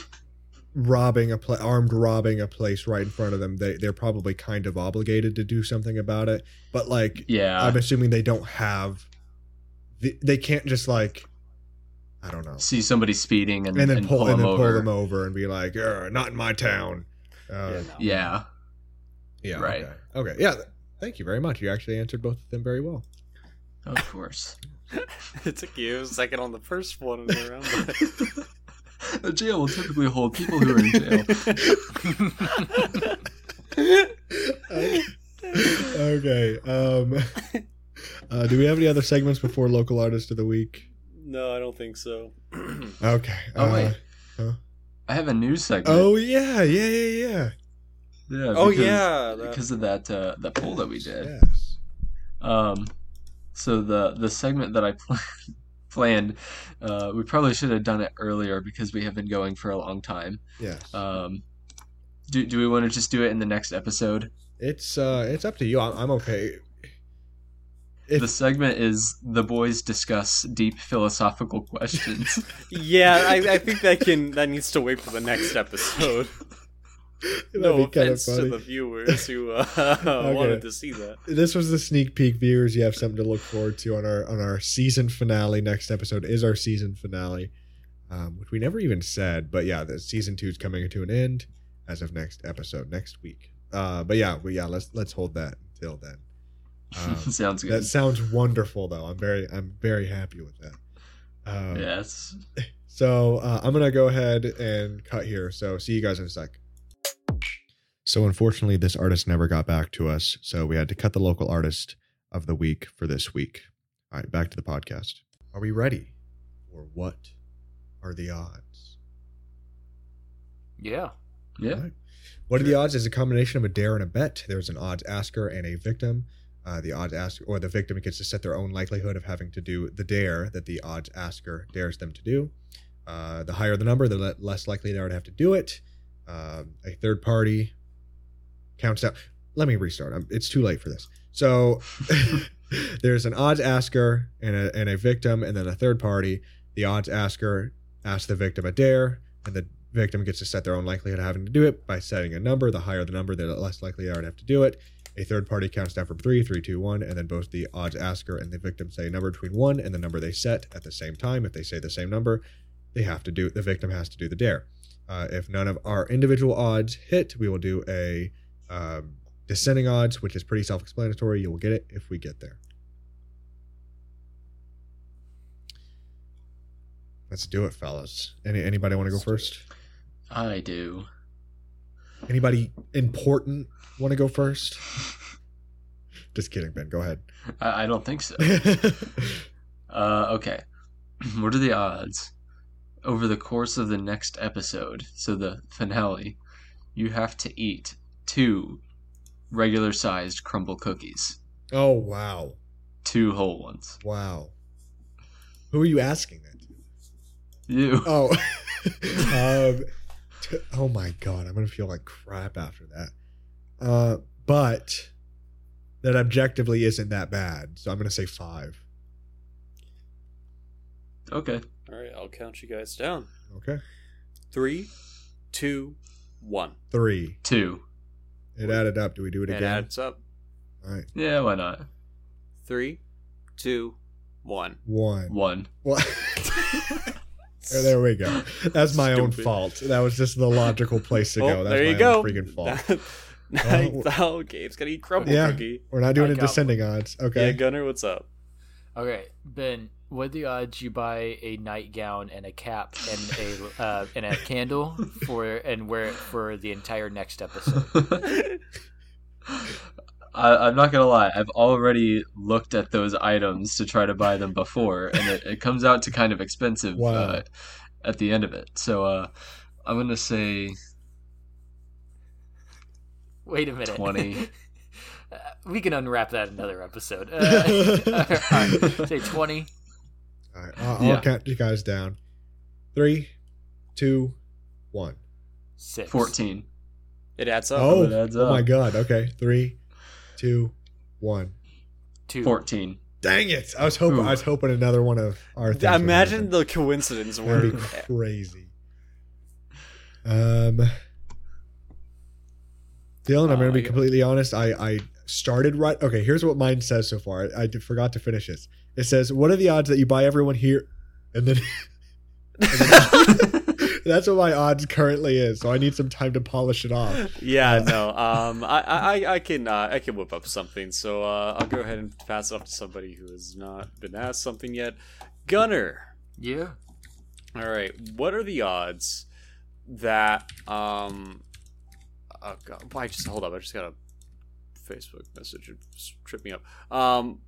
robbing a pla- armed robbing a place right in front of them, they they're probably kind of obligated to do something about it. But like Yeah. I'm assuming they don't have they, they can't just like I don't know. See somebody speeding and, And then and pull, pull, and them then over. pull them over and be like, not in my town. Uh, Yeah, no. Yeah. yeah, Right. Okay. okay. Yeah. Thank you very much. You actually answered both of them very well. Of course. It took you a second on the first one in the round. but- a jail will typically hold people who are in jail. okay. okay. Um, uh, do we have any other segments before local artist of the week? no, I don't think so. Okay. Oh, uh, wait. I have a news segment. Oh yeah, yeah, yeah, yeah. yeah. oh yeah, that- Because of that uh, that poll that we did. Yes. Um, so the the segment that I pl- planned, uh, we probably should have done it earlier because we have been going for a long time. Yes. Um, do do we want to just do it in the next episode? it's uh, it's up to you. I'm, I'm okay. If the segment is the boys discuss deep philosophical questions. yeah, I, I think that can that needs to wait for the next episode. That'd no be kinda offense to the viewers who uh, wanted to see that. this was the sneak peek viewers you have something to look forward to on our on our season finale next episode is our season finale um, which we never even said but yeah the season two is coming to an end as of next episode next week uh, but yeah well, yeah let's let's hold that until then um, Sounds good. that sounds wonderful though i'm very i'm very happy with that um, yes. so uh, I'm gonna go ahead and cut here. So see you guys in a sec. So unfortunately, this artist never got back to us, so we had to cut the local artist of the week for this week. All right, back to the podcast. Are we ready? Or what are the odds? yeah. Yeah. Alright. What are the odds is a combination of a dare and a bet. There's an odds asker and a victim. Uh, the odds asker or the victim gets to set their own likelihood of having to do the dare that the odds asker dares them to do. Uh, the higher the number, the less likely they are to have to do it. Um a third party counts down. Let me restart. I'm, it's too late for this. So there's an odds asker and a, and a victim, and then a third party. The odds asker asks the victim a dare, and the victim gets to set their own likelihood of having to do it by setting a number. The higher the number, the less likely they are to have to do it. A third party counts down from three, three, two, one, and then both the odds asker and the victim say a number between one and the number they set at the same time. If they say the same number, they have to do the victim has to do the dare. Uh, if none of our individual odds hit, we will do a um, descending odds, which is pretty self-explanatory. You will get it if we get there. Let's do it, fellas. Any anybody want to go Let's do it. first? I do. Anybody important want to go first? Just kidding, Ben. Go ahead. I, I don't think so. Uh, okay. what are the odds? Over the course of the next episode, so the finale, you have to eat two regular sized crumble cookies, Oh wow, two whole ones. wow. Who are you asking that to? You. Oh, um, t- oh my god, I'm gonna feel like crap after that. Uh, but that objectively isn't that bad, so I'm gonna say five. Okay. All right, I'll count you guys down. Okay, Three, two, one. three. Two. It added up. Do we do it It again? adds up. All right, Yeah, why not? Three, two, one. one. One. What? There- there we go. That's my own fault. That was just the logical place to Oh, go. That's there my you go. own freaking fault. now, now Gabe's gonna eat crumble Yeah. cookie. We're not doing I it got descending odds. Yeah, Okay. Gunner, what's up? Okay, Ben, what are the odds you buy a nightgown and a cap and a uh, and a candle for and wear it for the entire next episode? I, I'm not gonna lie. I've already looked at those items to try to buy them before, and it, it comes out to kind of expensive Wow. uh, at the end of it. So uh, I'm gonna say Wait a minute. 20. Uh, we can unwrap that in another episode. Uh, all right, say twenty. All right. I'll, I'll count you guys down. Three, two, one. Six. 14. It adds up. Oh, it adds oh my god. Okay. Three, two, one. Two. 14. Dang it! I was hoping. Ooh. I was hoping another one of our. Things Imagine the coincidence where That'd be crazy. Um, Dylan, I'm Oh, going to be completely honest. I I started right. Okay, here's what mine says so far. I, I forgot to finish this. It says, "What are the odds that you buy everyone here?" And then that's what my odds currently is. So I need some time to polish it off. yeah, no. Um, I, I, I can, uh, I can whip up something. So uh, I'll go ahead and pass it off to somebody who has not been asked something yet. Gunner. Yeah. All right. What are the odds that um? Oh God! Why just hold up? I just got a Facebook message. It s- tripped me up. Um,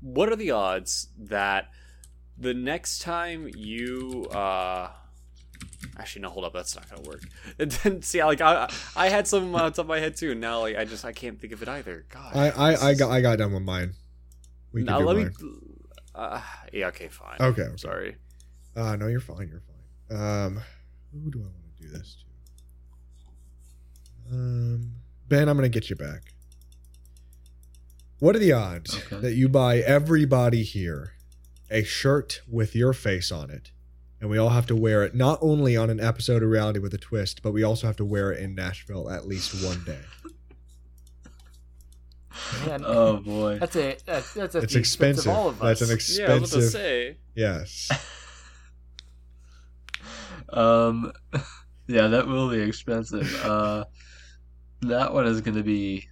what are the odds that the next time you uh? Actually, no. Hold up. That's not gonna work. And then see, like I, I had some uh, top of my head too, and now like I just I can't think of it either. God. I I, I got I got done with mine. We Now let mine. me. Uh, yeah. Okay. Fine. Okay, I'm sorry. Uh, no, you're fine. You're fine. Um, who do I want to do this to? Um, Ben, I'm going to get you back. What are the odds Okay. that you buy everybody here a shirt with your face on it, and we all have to wear it not only on an episode of Reality with a Twist, but we also have to wear it in Nashville at least one day? Man, Oh, boy. that's a that's, that's a It's few expensive. Of all of us. That's an expensive. Yeah, I was about to expensive. say. yes. Um, yeah, that will be expensive. Uh, that one is going to be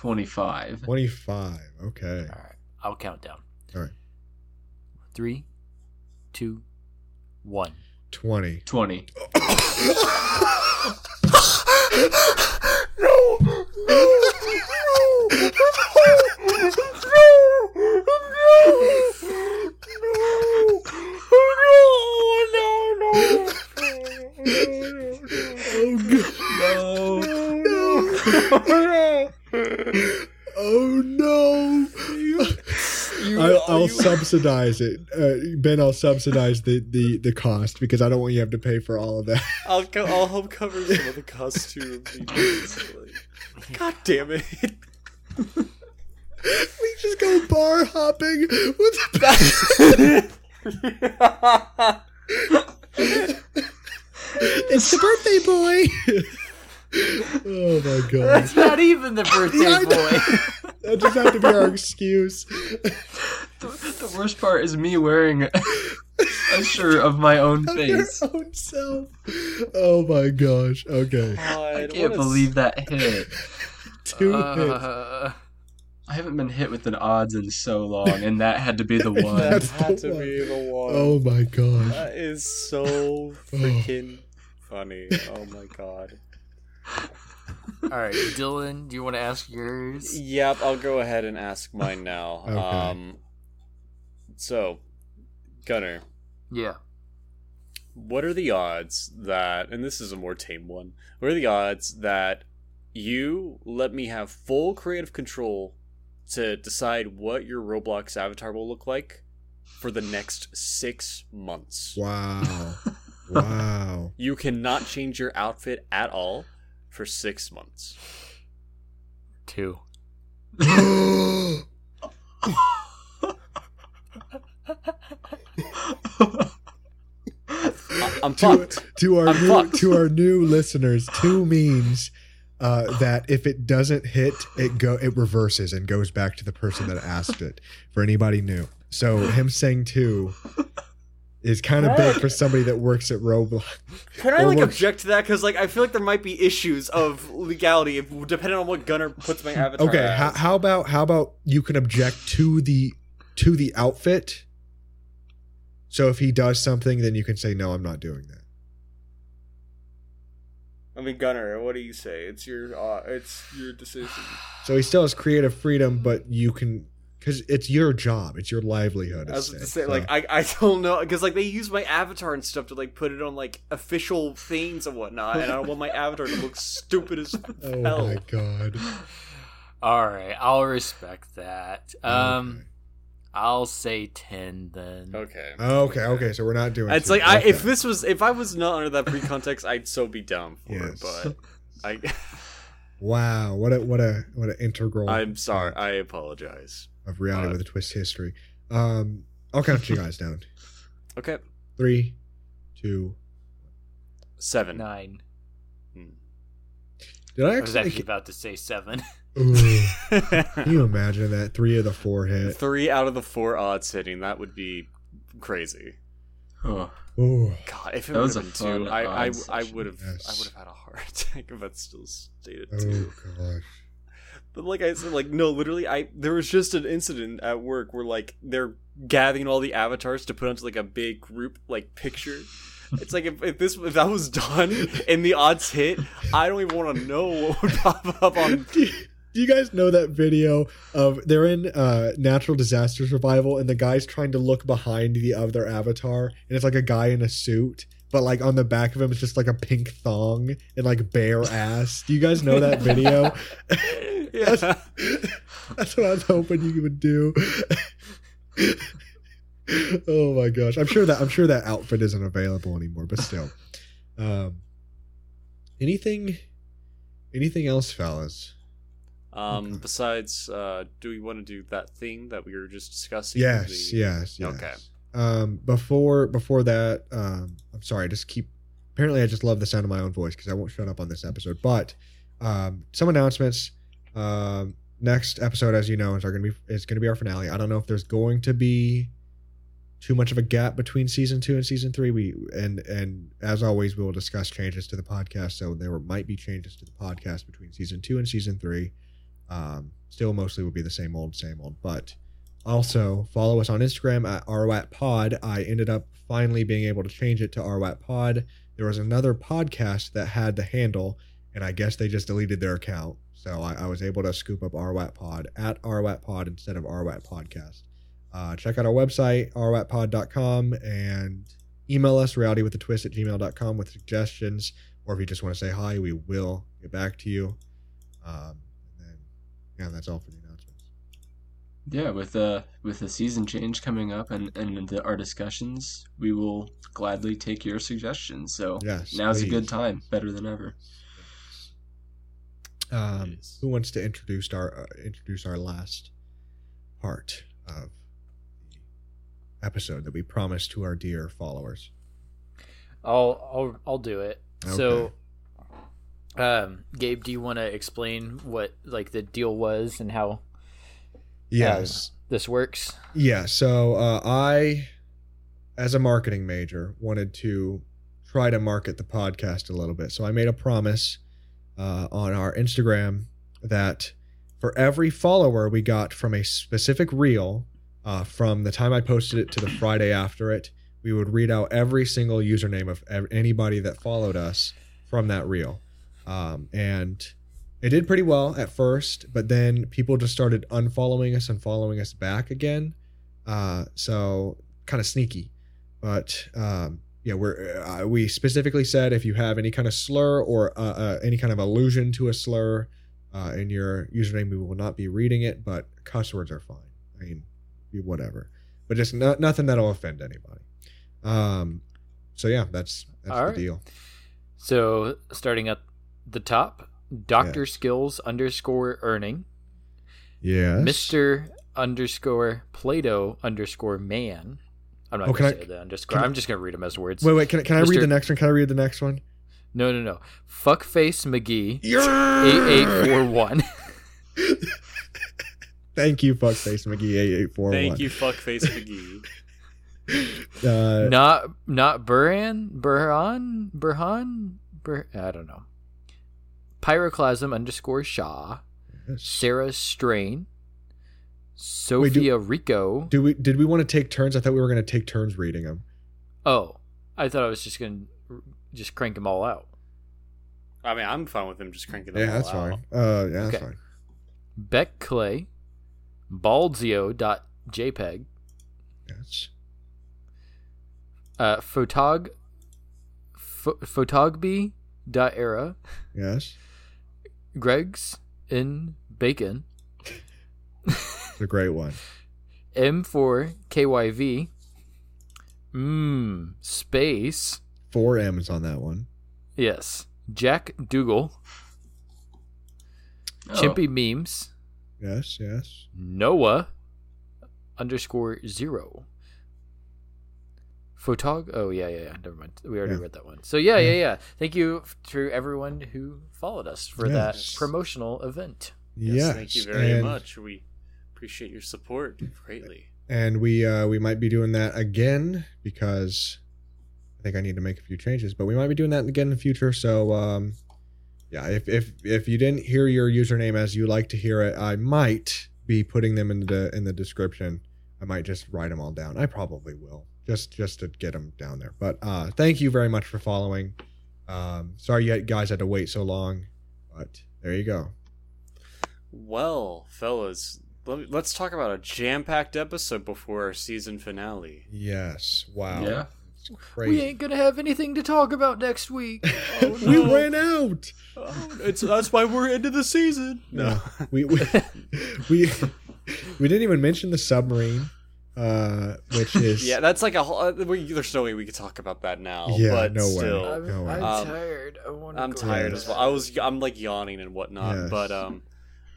25. 25. Okay. All right, I'll count down. All right. Three, two, one. 20. 20. No. Oh no! I, I'll subsidize it, uh, Ben. I'll subsidize the, the the cost because I don't want you to have to pay for all of that. I'll co- I'll help cover some of the costume. God damn it! we just go bar hopping with the It's the birthday boy. Oh my god! That's not even the birthday Yeah, boy. That just have to be our excuse. The, the worst part is me wearing a shirt of my own Of your face. own self. Oh my gosh. Okay. I can't believe that hit. Two hits. Uh, I haven't been hit with an odds in so long, and that had to be the one. That had to one. be the one. Oh my gosh. That is so freaking funny. Oh my god. All right, Dylan, do you want to ask yours? Yep, I'll go ahead and ask mine now. Okay. Um, so, Gunner, Yeah. what are the odds that, and this is a more tame one, what are the odds that You let me have full creative control to decide what your Roblox avatar will look like for the next six months. Wow. wow. You cannot change your outfit at all for six months. Two. I- I'm to, fucked. to our I'm new, fucked. to our new listeners, two means uh, that if it doesn't hit, it go it reverses and goes back to the person that asked it. For anybody new, so him saying two is kind of big for somebody that works at Roblox. Can I Or like works- object to that? Because like I feel like there might be issues of legality if, depending on what Gunner puts my avatar. Okay, as. how, how about how about you can object to the to the outfit. So if he does something, then you can say no, I'm not doing that. I mean, Gunner, what do you say? It's your uh, it's your decision. So he still has creative freedom, but you can because it's your job, it's your livelihood. I was at to say, so- like, I, I don't know, because, like, they use my avatar and stuff to, like, put it on, like, official things and whatnot, and I don't want my avatar to look stupid as hell. oh hell. my god. All right, I'll respect that. Um, I'll say ten then. Okay. Okay, okay, so we're not doing. It's two. like, I, if this was, if I was not under that pre-context, I'd so be down for Yes. it, but I, wow, what a what a what an integral. I'm sorry, I apologize. Of reality Uh, with a twist history. Um, I'll count you guys down. Okay. Three, two, seven, nine. two. Did I I was actually? actually about to say seven. Ooh, can you imagine that? Three of the four hit. Three out of the four odds hitting, that would be crazy. Oh, Ooh. God, if it That was a been two, I, I, I would have, I Yes. would have had a heart attack if that still stayed at two. Oh gosh. But like I said, like no, literally, I there was just an incident at work where like they're gathering all the avatars to put onto like a big group like picture. It's like if, if this if that was done and the odds hit, I don't even want to know what would pop up on. Do you, guys know that video of they're in uh, natural disaster survival and the guy's trying to look behind the other avatar and it's like a guy in a suit, but like on the back of him it's just like a pink thong and like bare ass. Do you guys know that video? Yeah. That's what I was hoping you would do. oh my gosh. I'm sure that I'm sure that outfit isn't available anymore, but still. Um anything anything else, fellas? Um. Besides, uh, do we want to do that thing that we were just discussing? Yes, The- yes, yes. Okay. Um before before that, um I'm sorry, I just keep apparently I just love the sound of my own voice because I won't shut up on this episode. But um some announcements. Um next episode, as you know, is gonna be is gonna be our finale. I don't know if there's going to be too much of a gap between season two and season three. We and and as always, we will discuss changes to the podcast. So there might be changes to the podcast between season two and season three. Um, still, mostly will be the same old, same old. But also follow us on Instagram at rwatpod. I ended up finally being able to change it to rwatpod. There was another podcast that had the handle, and I guess they just deleted their account. So I, I was able to scoop up rwatpod at rwatpod instead of rwat podcast. Uh, check out our website, rwatpod.com, and email us, realitywithatwist at gmail.com with suggestions. Or if you just want to say hi, we will get back to you. Um, and then, yeah, that's all for the announcements. yeah. With uh with the season change coming up and and the, our discussions, we will gladly take your suggestions. So Yes, now's a good time, better than ever. Um, Yes. who wants to introduce our uh, introduce our last part of the episode that we promised to our dear followers? I'll I'll I'll do it. So, um, Gabe, do you want to explain what like the deal was and how Yes. this works? Yeah, so uh, I, as a marketing major, wanted to try to market the podcast a little bit. So I made a promise uh, on our Instagram that for every follower we got from a specific reel, uh, from the time I posted it to the Friday after it, we would read out every single username of ev- anybody that followed us from that reel. Um, and it did pretty well at first, but then people just started unfollowing us and following us back again. Uh, so kind of sneaky. But um, yeah, we're uh, we specifically said if you have any kind of slur or uh, uh, any kind of allusion to a slur uh, in your username, we will not be reading it. But cuss words are fine. I mean, whatever, but just no, nothing that'll offend anybody. Um, so yeah, that's that's All the right. deal. So starting at the top, Doctor Skills underscore earning, Yes, Mister underscore playdough underscore man. I'm not Oh, gonna can I- say the underscore. can I- I'm just gonna read them as words. Wait, wait. Can, I- can I read the next one? Can I read the next one? No, no, no. Fuckface McGee eight eight four one. Thank you, fuckface McGee eight eight four one. Thank you, fuckface McGee. Uh, Not not Burhan Burhan Burhan Bur I don't know. Pyroclasm underscore Shaw. yes. Sarah Strain. Sophia Rico. Do we did we want to take turns? I thought we were going to take turns reading them. Oh, I thought I was just gonna just crank them all out. I mean, I'm fine with them just cranking them Yeah, all that's out. fine. Uh, yeah, that's Okay. fine. Beck Clay, Baldzio.jpg, Yes. uh, Photog, Pho- Photogby.era, Yes. Greg's in Bacon, It's a great one. M4KYV, Mmm, Space, Four M's on that one. yes, Jack Doogle, Oh, Chimpy Memes, Yes, yes. Noah underscore zero. Photog. Oh yeah, yeah, yeah. Never mind. We already Yeah. read that one. So yeah, yeah, yeah. Thank you to everyone who followed us for Yes. that promotional event. Yes, Yes. thank you very and, much. We appreciate your support greatly. And we uh, we might be doing that again because I think I need to make a few changes, but we might be doing that again in the future. So um, yeah, if if if you didn't hear your username as you like to hear it, I might be putting them in the in the description. I might just write them all down. I probably will just just to get them down there. But uh, thank you very much for following. Um, sorry you guys had to wait so long, but there you go. Well, fellas, let- let's talk about a jam-packed episode before our season finale. Yes. Wow. Yeah. Crazy. We ain't gonna have anything to talk about next week. we ran out. Oh, it's that's why we're into the season. No, we we we, we didn't even mention the submarine, uh, which is Yeah, that's like a whole. uh, We, there's no way we could talk about that now. Yeah, but no way. still, I'm, No way. I'm Um, tired. I want. I'm tired as well. I was I'm like yawning and whatnot, Yes. but um,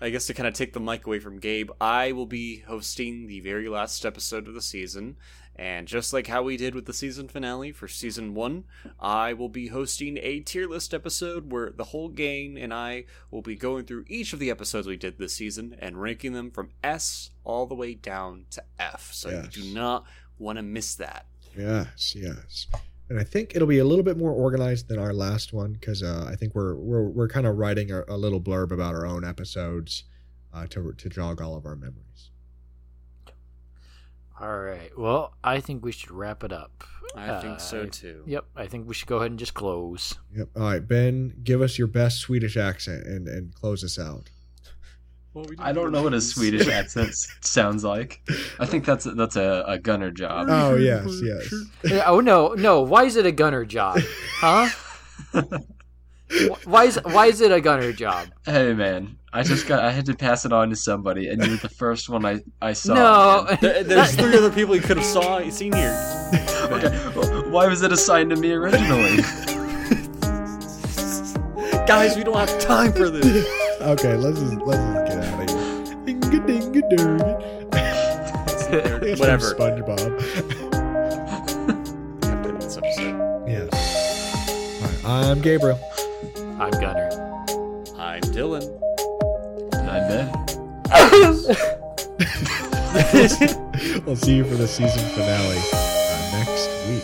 I guess to kind of take the mic away from Gabe, I will be hosting the very last episode of the season, and just like how we did with the season finale for season one, I will be hosting a tier list episode where the whole gang and I will be going through each of the episodes we did this season and ranking them from S all the way down to F. So Yes. you do not want to miss that. yes, yes. And I think it'll be a little bit more organized than our last one because uh, I think we're we're we're kind of writing a, a little blurb about our own episodes uh, to to jog all of our memories. All right. Well, I think we should wrap it up. I think so Uh, too. Yep. I think we should go ahead and just close. Yep. All right, Ben, give us your best Swedish accent and and close us out. Well, we I don't know what a Swedish accent sounds like. I think that's a, that's a, a gunner job. Oh yes, yes. Oh no, no. Why is it a gunner job? Huh? Why is why is it a gunner job? Hey man, I just got I had to pass it on to somebody, and you're the first one I I saw. no. There- There's three other people you could have saw seen here. Okay, well, why was it assigned to me originally? Guys, we don't have time for this. Okay, let's just let's just Ding-a-ding-a-ding. From Whatever. SpongeBob. End this episode. Yes. All right, I'm Gabriel. I'm Gunner. I'm Dylan. And I bet. we'll see you for the season finale uh, next week.